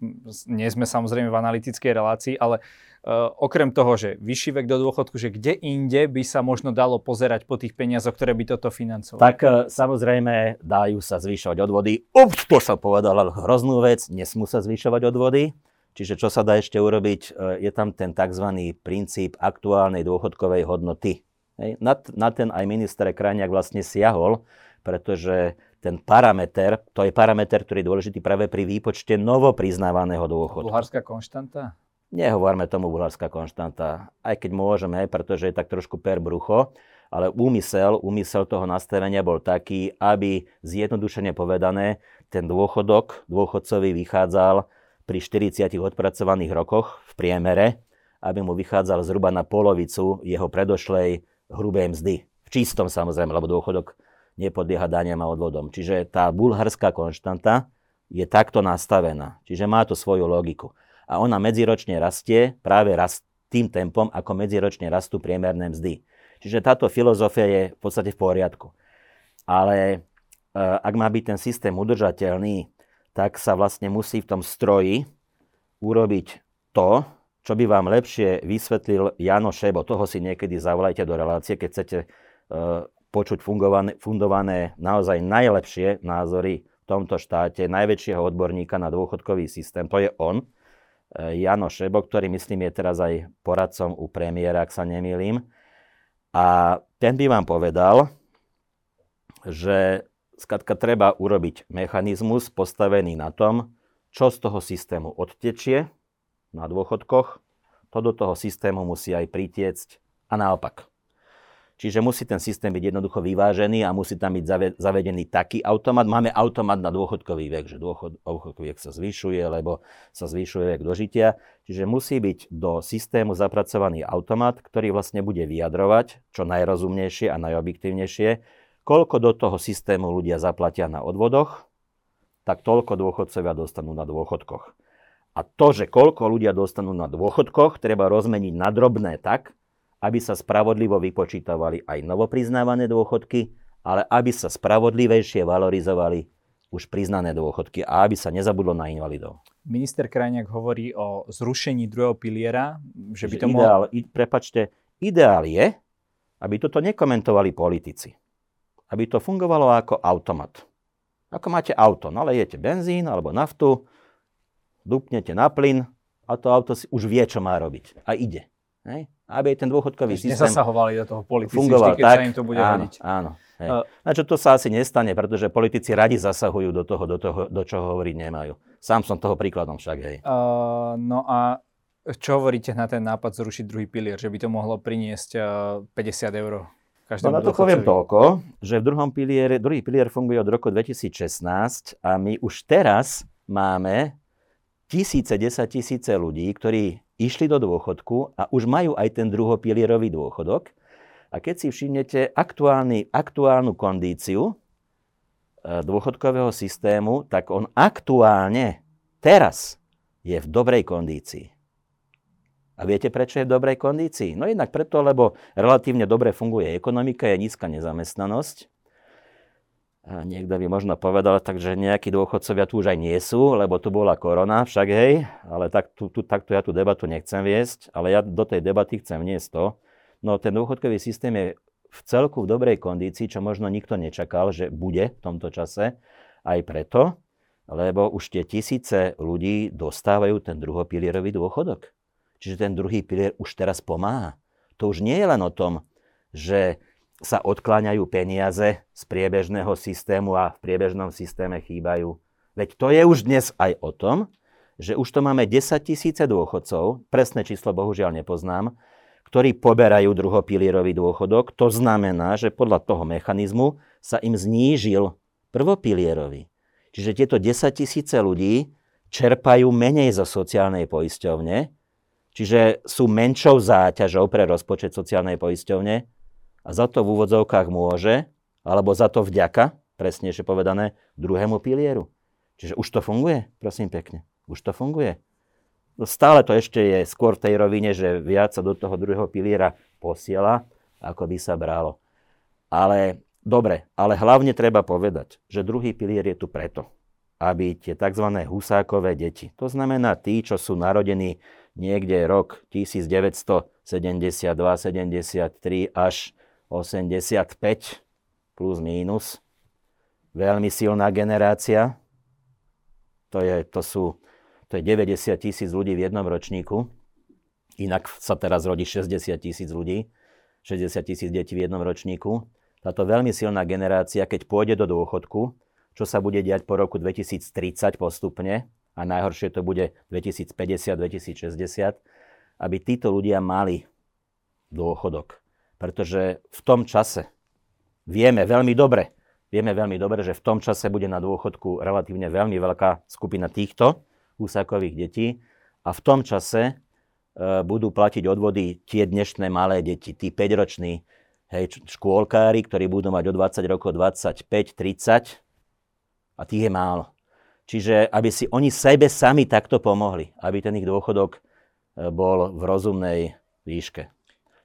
nie sme samozrejme v analytickej relácii, ale uh, okrem toho, že vyšší vek do dôchodku, že kde inde by sa možno dalo pozerať po tých peniazoch, ktoré by toto financovali? Tak uh, samozrejme dajú sa zvyšovať odvody. Ups, to som povedal hroznú vec, nesmú sa zvyšovať odvody. Čiže čo sa dá ešte urobiť, je tam ten tzv. princíp aktuálnej dôchodkovej hodnoty. Hej. Na, na ten aj minister Krajniak vlastne siahol, pretože ten parameter, to je parameter, ktorý je dôležitý práve pri výpočte novo priznávaného dôchodu. Bulharská konštanta? Nehovorme tomu bulharská konštanta, aj keď môžeme, pretože je tak trošku per brucho, ale úmysel, úmysel toho nastavenia bol taký, aby zjednodušene povedané, ten dôchodok dôchodcovi vychádzal pri 40 odpracovaných rokoch v priemere, aby mu vychádzal zhruba na polovicu jeho predošlej hrubej mzdy. V čistom samozrejme, lebo dôchodok nepodlieha daniam a odvodom. Čiže tá bulharská konštanta je takto nastavená. Čiže má to svoju logiku. A ona medziročne rastie práve rast tým tempom, ako medziročne rastú priemerné mzdy. Čiže táto filozofia je v podstate v poriadku. Ale e, ak má byť ten systém udržateľný, tak sa vlastne musí v tom stroji urobiť to, čo by vám lepšie vysvetlil Jano Šebo. Toho si niekedy zavolajte do relácie, keď chcete e, počuť fungované, fundované naozaj najlepšie názory v tomto štáte, najväčšieho odborníka na dôchodkový systém, to je on, e, Jano Šebo, ktorý myslím je teraz aj poradcom u premiéra, ak sa nemýlim. A ten by vám povedal, že skladka treba urobiť mechanizmus postavený na tom, čo z toho systému odtečie na dôchodkoch, to do toho systému musí aj pritiecť A naopak. Čiže musí ten systém byť jednoducho vyvážený a musí tam byť zavedený taký automat. Máme automat na dôchodkový vek, že dôchodkový vek sa zvyšuje, lebo sa zvyšuje vek dožitia. Čiže musí byť do systému zapracovaný automat, ktorý vlastne bude vyjadrovať čo najrozumnejšie a najobjektívnejšie, koľko do toho systému ľudia zaplatia na odvodoch, tak toľko dôchodcovia dostanú na dôchodkoch. A to, že koľko ľudia dostanú na dôchodkoch, treba rozmeniť na drobné tak, aby sa spravodlivo vypočítavali aj novopriznávané dôchodky, ale aby sa spravodlivejšie valorizovali už priznané dôchodky a aby sa nezabudlo na invalidov. Minister Krajniak hovorí o zrušení druhého piliera, že by to ideál, mohol... Prepačte, ideál je, aby toto nekomentovali politici. Aby to fungovalo ako automat. Ako máte auto, nalejete benzín alebo naftu, dupnete na plyn a to auto si už vie, čo má robiť. A ide. Hej? Aby ten dôchodkový systém nezasahovali do toho politici, fungoval vždy, keď tak, sa im to bude áno, hodiť. Áno. Hej. Uh, na čo to sa asi nestane, pretože politici radi zasahujú do toho, do, toho, do čoho hovoriť nemajú. Sám som toho príkladom však, hej. Uh, no a čo hovoríte na ten nápad zrušiť druhý pilier, že by to mohlo priniesť uh, 50 eur No na to poviem toľko, že v druhom piliere, druhý pilier funguje od roku 2016 a my už teraz máme tisíce, desať tisíce ľudí, ktorí išli do dôchodku a už majú aj ten druhopilierový dôchodok. A keď si všimnete aktuálny, aktuálnu kondíciu e, dôchodkového systému, tak on aktuálne teraz je v dobrej kondícii. A viete, prečo je v dobrej kondícii? No jednak preto, lebo relatívne dobre funguje ekonomika, je nízka nezamestnanosť a niekto by možno povedal, takže nejakí dôchodcovia tu už aj nie sú, lebo tu bola korona, však hej, ale tak, tu, tu, takto ja tú debatu nechcem viesť, ale ja do tej debaty chcem vniesť to. No ten dôchodkový systém je v celku v dobrej kondícii, čo možno nikto nečakal, že bude v tomto čase, aj preto, lebo už tie tisíce ľudí dostávajú ten druhopilierový dôchodok. Čiže ten druhý pilier už teraz pomáha. To už nie je len o tom, že sa odkláňajú peniaze z priebežného systému a v priebežnom systéme chýbajú. Veď to je už dnes aj o tom, že už to máme 10 tisíce dôchodcov, presné číslo bohužiaľ nepoznám, ktorí poberajú druhopilierový dôchodok. To znamená, že podľa toho mechanizmu sa im znížil prvopilierový. Čiže tieto 10 tisíce ľudí čerpajú menej zo sociálnej poisťovne, čiže sú menšou záťažou pre rozpočet sociálnej poisťovne a za to v úvodzovkách môže, alebo za to vďaka, presnejšie povedané, druhému pilieru. Čiže už to funguje, prosím pekne. Už to funguje. No stále to ešte je skôr v tej rovine, že viac sa do toho druhého piliera posiela, ako by sa bralo. Ale dobre, ale hlavne treba povedať, že druhý pilier je tu preto, aby tie tzv. husákové deti, to znamená tí, čo sú narodení niekde rok 1972, 73 až 85 plus mínus. Veľmi silná generácia. To, je, to, sú, to je 90 tisíc ľudí v jednom ročníku. Inak sa teraz rodí 60 tisíc ľudí. 60 tisíc detí v jednom ročníku. Táto veľmi silná generácia, keď pôjde do dôchodku, čo sa bude diať po roku 2030 postupne, a najhoršie to bude 2050, 2060, aby títo ľudia mali dôchodok. Pretože v tom čase vieme veľmi dobre, vieme veľmi dobre, že v tom čase bude na dôchodku relatívne veľmi veľká skupina týchto úsakových detí a v tom čase e, budú platiť odvody tie dnešné malé deti, tí 5-roční hej, škôlkári, ktorí budú mať o 20 rokov 25, 30 a tých je málo. Čiže aby si oni sebe sami takto pomohli, aby ten ich dôchodok e, bol v rozumnej výške.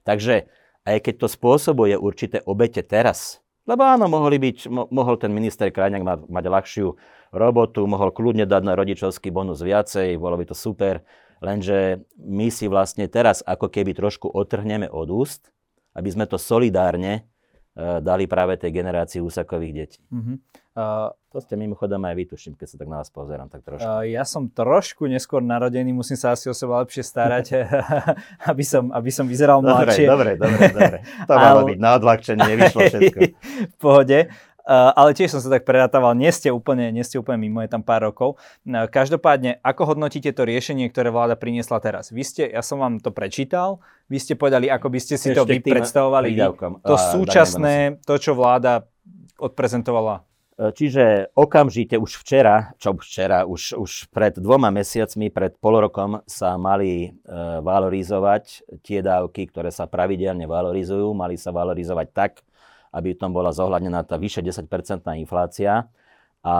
Takže aj keď to spôsobuje určité obete teraz, lebo áno, mohli byť, mo, mohol ten minister Krajňák mať, mať ľahšiu robotu, mohol kľudne dať na rodičovský bonus viacej, bolo by to super, lenže my si vlastne teraz ako keby trošku otrhneme od úst, aby sme to solidárne dali práve tej generácii úsakových detí. Uh-huh. Uh, to ste mimochodom aj vytuším, keď sa tak na vás pozerám, tak trošku. Uh, ja som trošku neskôr narodený, musím sa asi o seba lepšie starať, aby, som, aby som vyzeral mladšie. Dobre, dobre, dobre, dobre. To malo byť na odľahčenie, nevyšlo všetko. v pohode. Ale tiež som sa tak prerátával, nie ste úplne, nie ste úplne mimo, je tam pár rokov. Každopádne, ako hodnotíte to riešenie, ktoré vláda priniesla teraz? Vy ste, ja som vám to prečítal, vy ste povedali, ako by ste si Ešte to vy predstavovali. To súčasné, to, čo vláda odprezentovala Čiže okamžite už včera, čo včera, už, už pred dvoma mesiacmi, pred pol rokom sa mali e, valorizovať tie dávky, ktoré sa pravidelne valorizujú. Mali sa valorizovať tak, aby tom bola zohľadnená tá vyše 10-percentná inflácia. A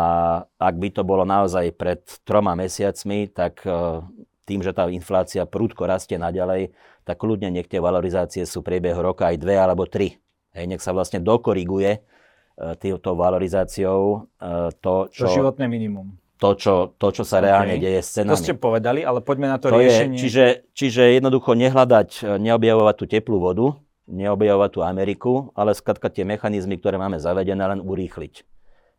ak by to bolo naozaj pred troma mesiacmi, tak e, tým, že tá inflácia prúdko rastie naďalej, tak kľudne nech tie valorizácie sú priebehu roka aj dve alebo tri. Hej, nech sa vlastne dokoriguje E, týmto valorizáciou e, to, čo... To životné minimum. To, čo, to, čo sa okay. reálne deje s cenami. To ste povedali, ale poďme na to, to riešenie. Je, čiže, čiže jednoducho nehľadať, neobjavovať tú teplú vodu, neobjavovať tú Ameriku, ale skratka tie mechanizmy, ktoré máme zavedené, len urýchliť.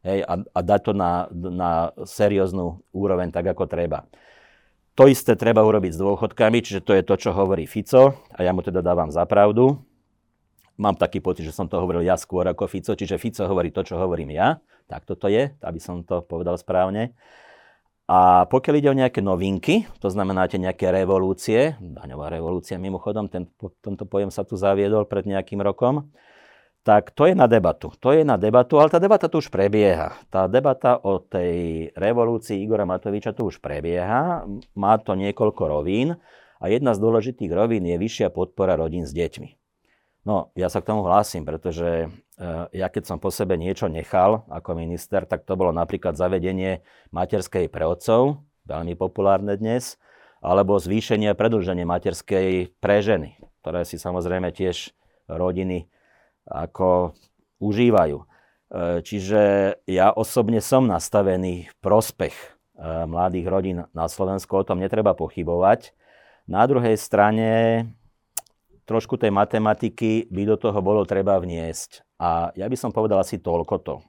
Hej, a, a dať to na, na serióznu úroveň tak, ako treba. To isté treba urobiť s dôchodkami, čiže to je to, čo hovorí Fico a ja mu teda dávam za pravdu. Mám taký pocit, že som to hovoril ja skôr ako Fico, čiže Fico hovorí to, čo hovorím ja. Tak toto je, aby som to povedal správne. A pokiaľ ide o nejaké novinky, to znamená nejaké revolúcie, daňová revolúcia mimochodom, ten, tento pojem sa tu zaviedol pred nejakým rokom, tak to je na debatu. To je na debatu, ale tá debata tu už prebieha. Tá debata o tej revolúcii Igora Matoviča tu už prebieha. Má to niekoľko rovín a jedna z dôležitých rovín je vyššia podpora rodín s deťmi. No, ja sa k tomu hlásim, pretože e, ja keď som po sebe niečo nechal ako minister, tak to bolo napríklad zavedenie materskej pre otcov, veľmi populárne dnes, alebo zvýšenie predlženie materskej pre ženy, ktoré si samozrejme tiež rodiny ako užívajú. E, čiže ja osobne som nastavený v prospech e, mladých rodín na Slovensku, o tom netreba pochybovať. Na druhej strane trošku tej matematiky by do toho bolo treba vniesť. A ja by som povedal asi toľkoto. E,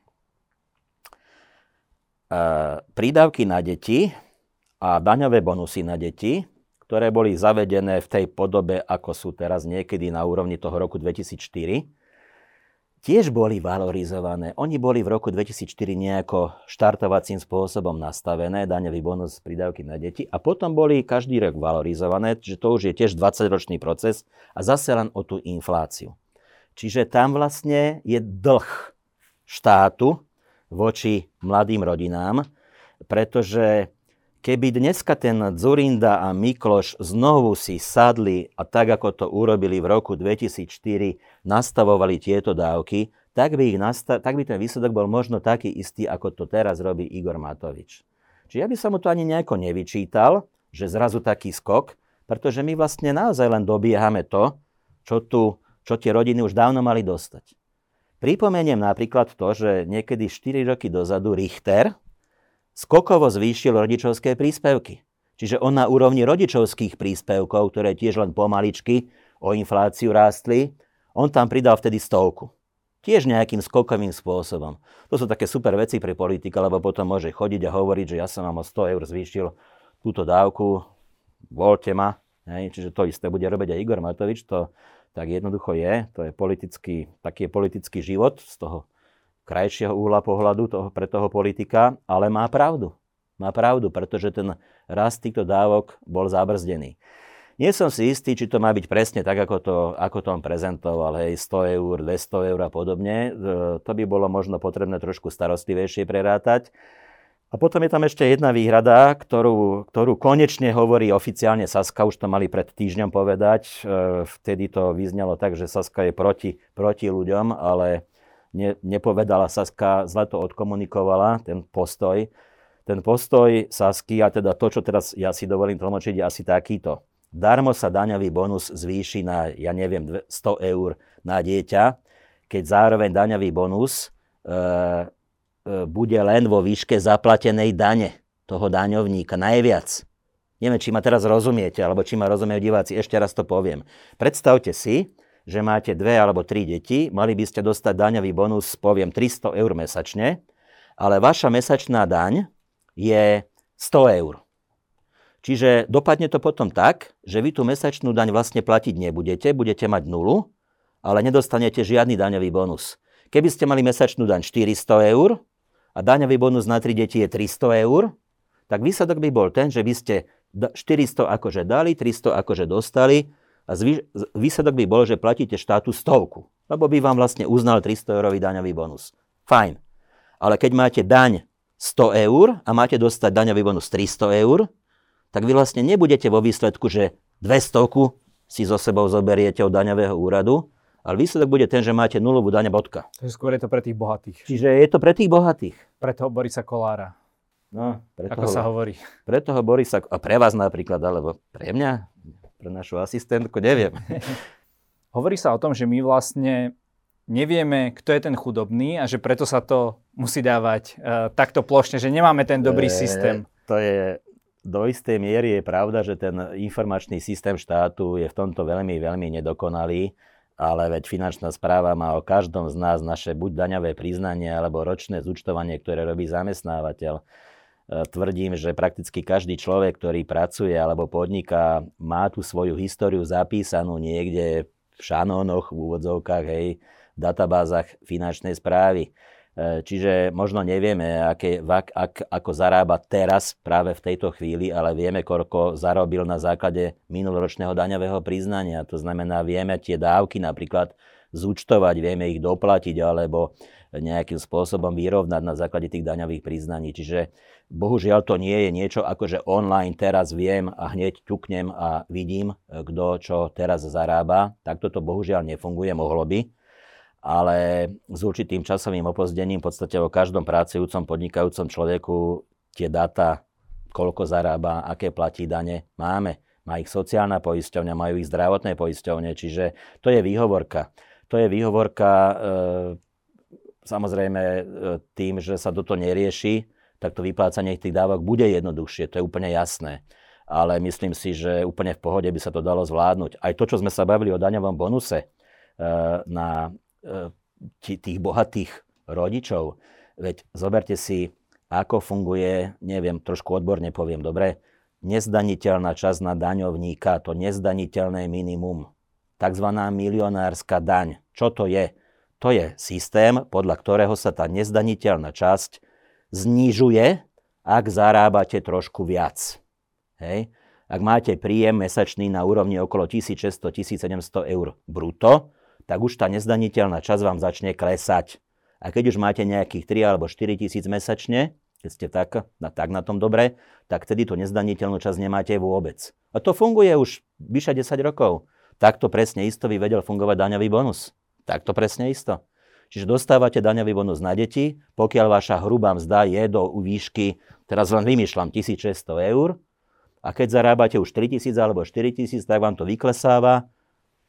prídavky na deti a daňové bonusy na deti, ktoré boli zavedené v tej podobe, ako sú teraz niekedy na úrovni toho roku 2004, tiež boli valorizované. Oni boli v roku 2004 nejako štartovacím spôsobom nastavené, daňový bonus prídavky na deti, a potom boli každý rok valorizované, čiže to už je tiež 20-ročný proces a zase len o tú infláciu. Čiže tam vlastne je dlh štátu voči mladým rodinám, pretože Keby dneska ten Zurinda a Mikloš znovu si sadli a tak, ako to urobili v roku 2004, nastavovali tieto dávky, tak by, ich nastav- tak by ten výsledok bol možno taký istý, ako to teraz robí Igor Matovič. Čiže ja by som mu to ani nejako nevyčítal, že zrazu taký skok, pretože my vlastne naozaj len dobiehame to, čo, tu, čo tie rodiny už dávno mali dostať. Pripomeniem napríklad to, že niekedy 4 roky dozadu Richter, skokovo zvýšil rodičovské príspevky. Čiže on na úrovni rodičovských príspevkov, ktoré tiež len pomaličky o infláciu rástli, on tam pridal vtedy stovku. Tiež nejakým skokovým spôsobom. To sú také super veci pre politika, lebo potom môže chodiť a hovoriť, že ja som vám o 100 eur zvýšil túto dávku, voľte ma. Hej, čiže to isté bude robiť aj Igor Matovič, to tak jednoducho je, to je politický, taký je politický život z toho krajšieho úhla pohľadu toho, pre toho politika, ale má pravdu. Má pravdu, pretože ten rast týchto dávok bol zabrzdený. Nie som si istý, či to má byť presne tak, ako to, ako to on prezentoval, hej, 100 eur, 200 eur a podobne. E, to by bolo možno potrebné trošku starostlivejšie prerátať. A potom je tam ešte jedna výhrada, ktorú, ktorú konečne hovorí oficiálne Saska, už to mali pred týždňom povedať. E, vtedy to vyznelo tak, že Saska je proti, proti ľuďom, ale ne, nepovedala Saska, zle to odkomunikovala, ten postoj. Ten postoj Sasky, a teda to, čo teraz ja si dovolím tlmočiť, je asi takýto. Darmo sa daňový bonus zvýši na, ja neviem, 100 eur na dieťa, keď zároveň daňový bonus e, e, bude len vo výške zaplatenej dane toho daňovníka najviac. Neviem, či ma teraz rozumiete, alebo či ma rozumejú diváci. Ešte raz to poviem. Predstavte si, že máte dve alebo tri deti, mali by ste dostať daňový bonus, poviem, 300 eur mesačne, ale vaša mesačná daň je 100 eur. Čiže dopadne to potom tak, že vy tú mesačnú daň vlastne platiť nebudete, budete mať nulu, ale nedostanete žiadny daňový bonus. Keby ste mali mesačnú daň 400 eur a daňový bonus na 3 deti je 300 eur, tak výsledok by bol ten, že by ste 400 akože dali, 300 akože dostali a výsledok by bol, že platíte štátu stovku, lebo by vám vlastne uznal 300 eurový daňový bonus. Fajn. Ale keď máte daň 100 eur a máte dostať daňový bonus 300 eur, tak vy vlastne nebudete vo výsledku, že 200 si so sebou zoberiete od daňového úradu, ale výsledok bude ten, že máte nulovú daň bodka. Takže skôr je to pre tých bohatých. Čiže je to pre tých bohatých. Pre toho Borisa Kolára. No, pre toho, Ako sa hovorí. Pre toho Borisa, a pre vás napríklad, alebo pre mňa, pre našu asistentku, neviem. hovorí sa o tom, že my vlastne nevieme, kto je ten chudobný a že preto sa to musí dávať uh, takto plošne, že nemáme ten dobrý e, systém. To je do istej miery je pravda, že ten informačný systém štátu je v tomto veľmi, veľmi nedokonalý, ale veď finančná správa má o každom z nás naše buď daňové priznanie alebo ročné zúčtovanie, ktoré robí zamestnávateľ. Tvrdím, že prakticky každý človek, ktorý pracuje alebo podniká, má tú svoju históriu zapísanú niekde v šanónoch, v úvodzovkách, hej, v databázach finančnej správy. E, čiže možno nevieme, aké, ak, ako zarába teraz práve v tejto chvíli, ale vieme, koľko zarobil na základe minuloročného daňového priznania. To znamená, vieme tie dávky napríklad zúčtovať, vieme ich doplatiť alebo nejakým spôsobom vyrovnať na základe tých daňových priznaní. Čiže bohužiaľ to nie je niečo ako, že online teraz viem a hneď ťuknem a vidím, kto čo teraz zarába. Takto to bohužiaľ nefunguje, mohlo by ale s určitým časovým opozdením v podstate o každom pracujúcom, podnikajúcom človeku tie data, koľko zarába, aké platí dane, máme. Má ich sociálna poisťovňa, majú ich zdravotné poisťovne, čiže to je výhovorka. To je výhovorka e, samozrejme e, tým, že sa toto nerieši, tak to vyplácanie tých dávok bude jednoduchšie, to je úplne jasné. Ale myslím si, že úplne v pohode by sa to dalo zvládnuť. Aj to, čo sme sa bavili o daňovom bonuse e, na tých bohatých rodičov. Veď zoberte si, ako funguje, neviem, trošku odborne poviem, dobre, nezdaniteľná časť na daňovníka, to nezdaniteľné minimum, takzvaná milionárska daň. Čo to je? To je systém, podľa ktorého sa tá nezdaniteľná časť znižuje, ak zarábate trošku viac. Hej? Ak máte príjem mesačný na úrovni okolo 1600-1700 eur bruto, tak už tá nezdaniteľná časť vám začne klesať. A keď už máte nejakých 3 alebo 4 tisíc mesačne, keď ste tak na, tak na tom dobre, tak vtedy tú nezdaniteľnú časť nemáte vôbec. A to funguje už vyše 10 rokov. Takto presne isto by vedel fungovať daňový bonus. Takto presne isto. Čiže dostávate daňový bonus na deti, pokiaľ vaša hrubá mzda je do výšky, teraz len vymýšľam, 1600 eur, a keď zarábate už 3000 alebo 4000, tak vám to vyklesáva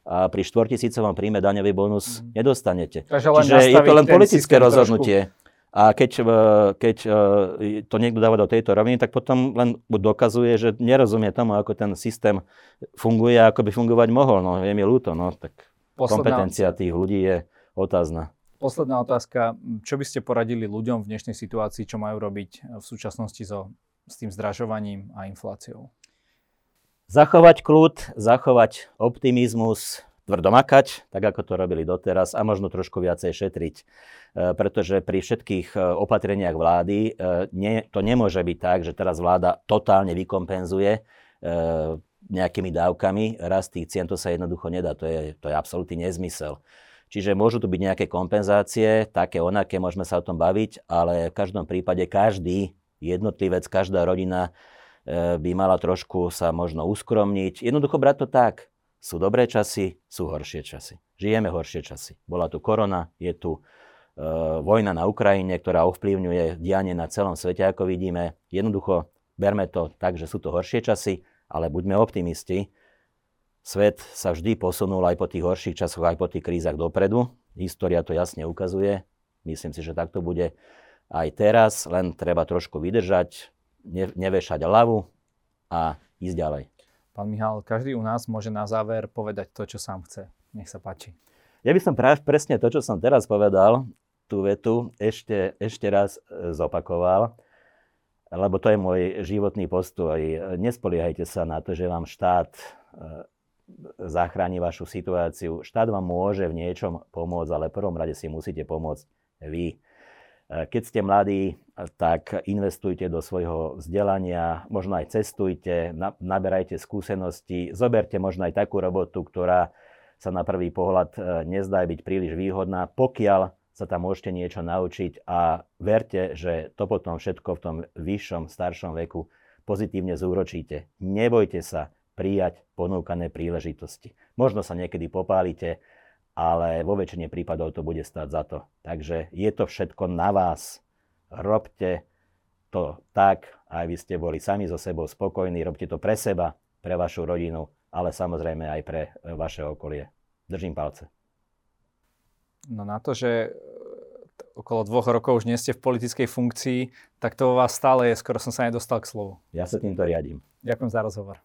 a pri štvortisícovom príjme daňový bonus mm. nedostanete. Takže Čiže je to len politické rozhodnutie. Trošku. A keď, e, keď e, to niekto dáva do tejto roviny, tak potom len dokazuje, že nerozumie tomu, ako ten systém funguje a ako by fungovať mohol. No, je mi ľúto, no, tak Posledná... kompetencia tých ľudí je otázna. Posledná otázka. Čo by ste poradili ľuďom v dnešnej situácii, čo majú robiť v súčasnosti so, s tým zdražovaním a infláciou? zachovať kľud, zachovať optimizmus, tvrdo makať, tak ako to robili doteraz a možno trošku viacej šetriť. E, pretože pri všetkých e, opatreniach vlády e, nie, to nemôže byť tak, že teraz vláda totálne vykompenzuje nejakými dávkami. Rast tých cien to sa jednoducho nedá, to je, to je absolútny nezmysel. Čiže môžu tu byť nejaké kompenzácie, také onaké, môžeme sa o tom baviť, ale v každom prípade každý jednotlivec, každá rodina E, by mala trošku sa možno uskromniť. Jednoducho brať to tak. Sú dobré časy, sú horšie časy. Žijeme horšie časy. Bola tu korona, je tu e, vojna na Ukrajine, ktorá ovplyvňuje dianie na celom svete, ako vidíme. Jednoducho berme to tak, že sú to horšie časy, ale buďme optimisti. Svet sa vždy posunul aj po tých horších časoch, aj po tých krízach dopredu. História to jasne ukazuje. Myslím si, že takto bude aj teraz, len treba trošku vydržať, ne, nevešať hlavu a ísť ďalej. Pán Michal, každý u nás môže na záver povedať to, čo sám chce. Nech sa páči. Ja by som práve presne to, čo som teraz povedal, tú vetu ešte, ešte raz e, zopakoval, lebo to je môj životný postoj. Nespoliehajte sa na to, že vám štát e, zachráni vašu situáciu. Štát vám môže v niečom pomôcť, ale v prvom rade si musíte pomôcť vy. Keď ste mladí, tak investujte do svojho vzdelania, možno aj cestujte, naberajte skúsenosti, zoberte možno aj takú robotu, ktorá sa na prvý pohľad e, nezdá byť príliš výhodná, pokiaľ sa tam môžete niečo naučiť a verte, že to potom všetko v tom vyššom, staršom veku pozitívne zúročíte. Nebojte sa prijať ponúkané príležitosti. Možno sa niekedy popálite, ale vo väčšine prípadov to bude stať za to. Takže je to všetko na vás. Robte to tak, aj vy ste boli sami so sebou spokojní, robte to pre seba, pre vašu rodinu, ale samozrejme aj pre vaše okolie. Držím palce. No na to, že e, okolo dvoch rokov už nie ste v politickej funkcii, tak to vo vás stále je, skoro som sa nedostal k slovu. Ja sa týmto riadím. Ďakujem za rozhovor.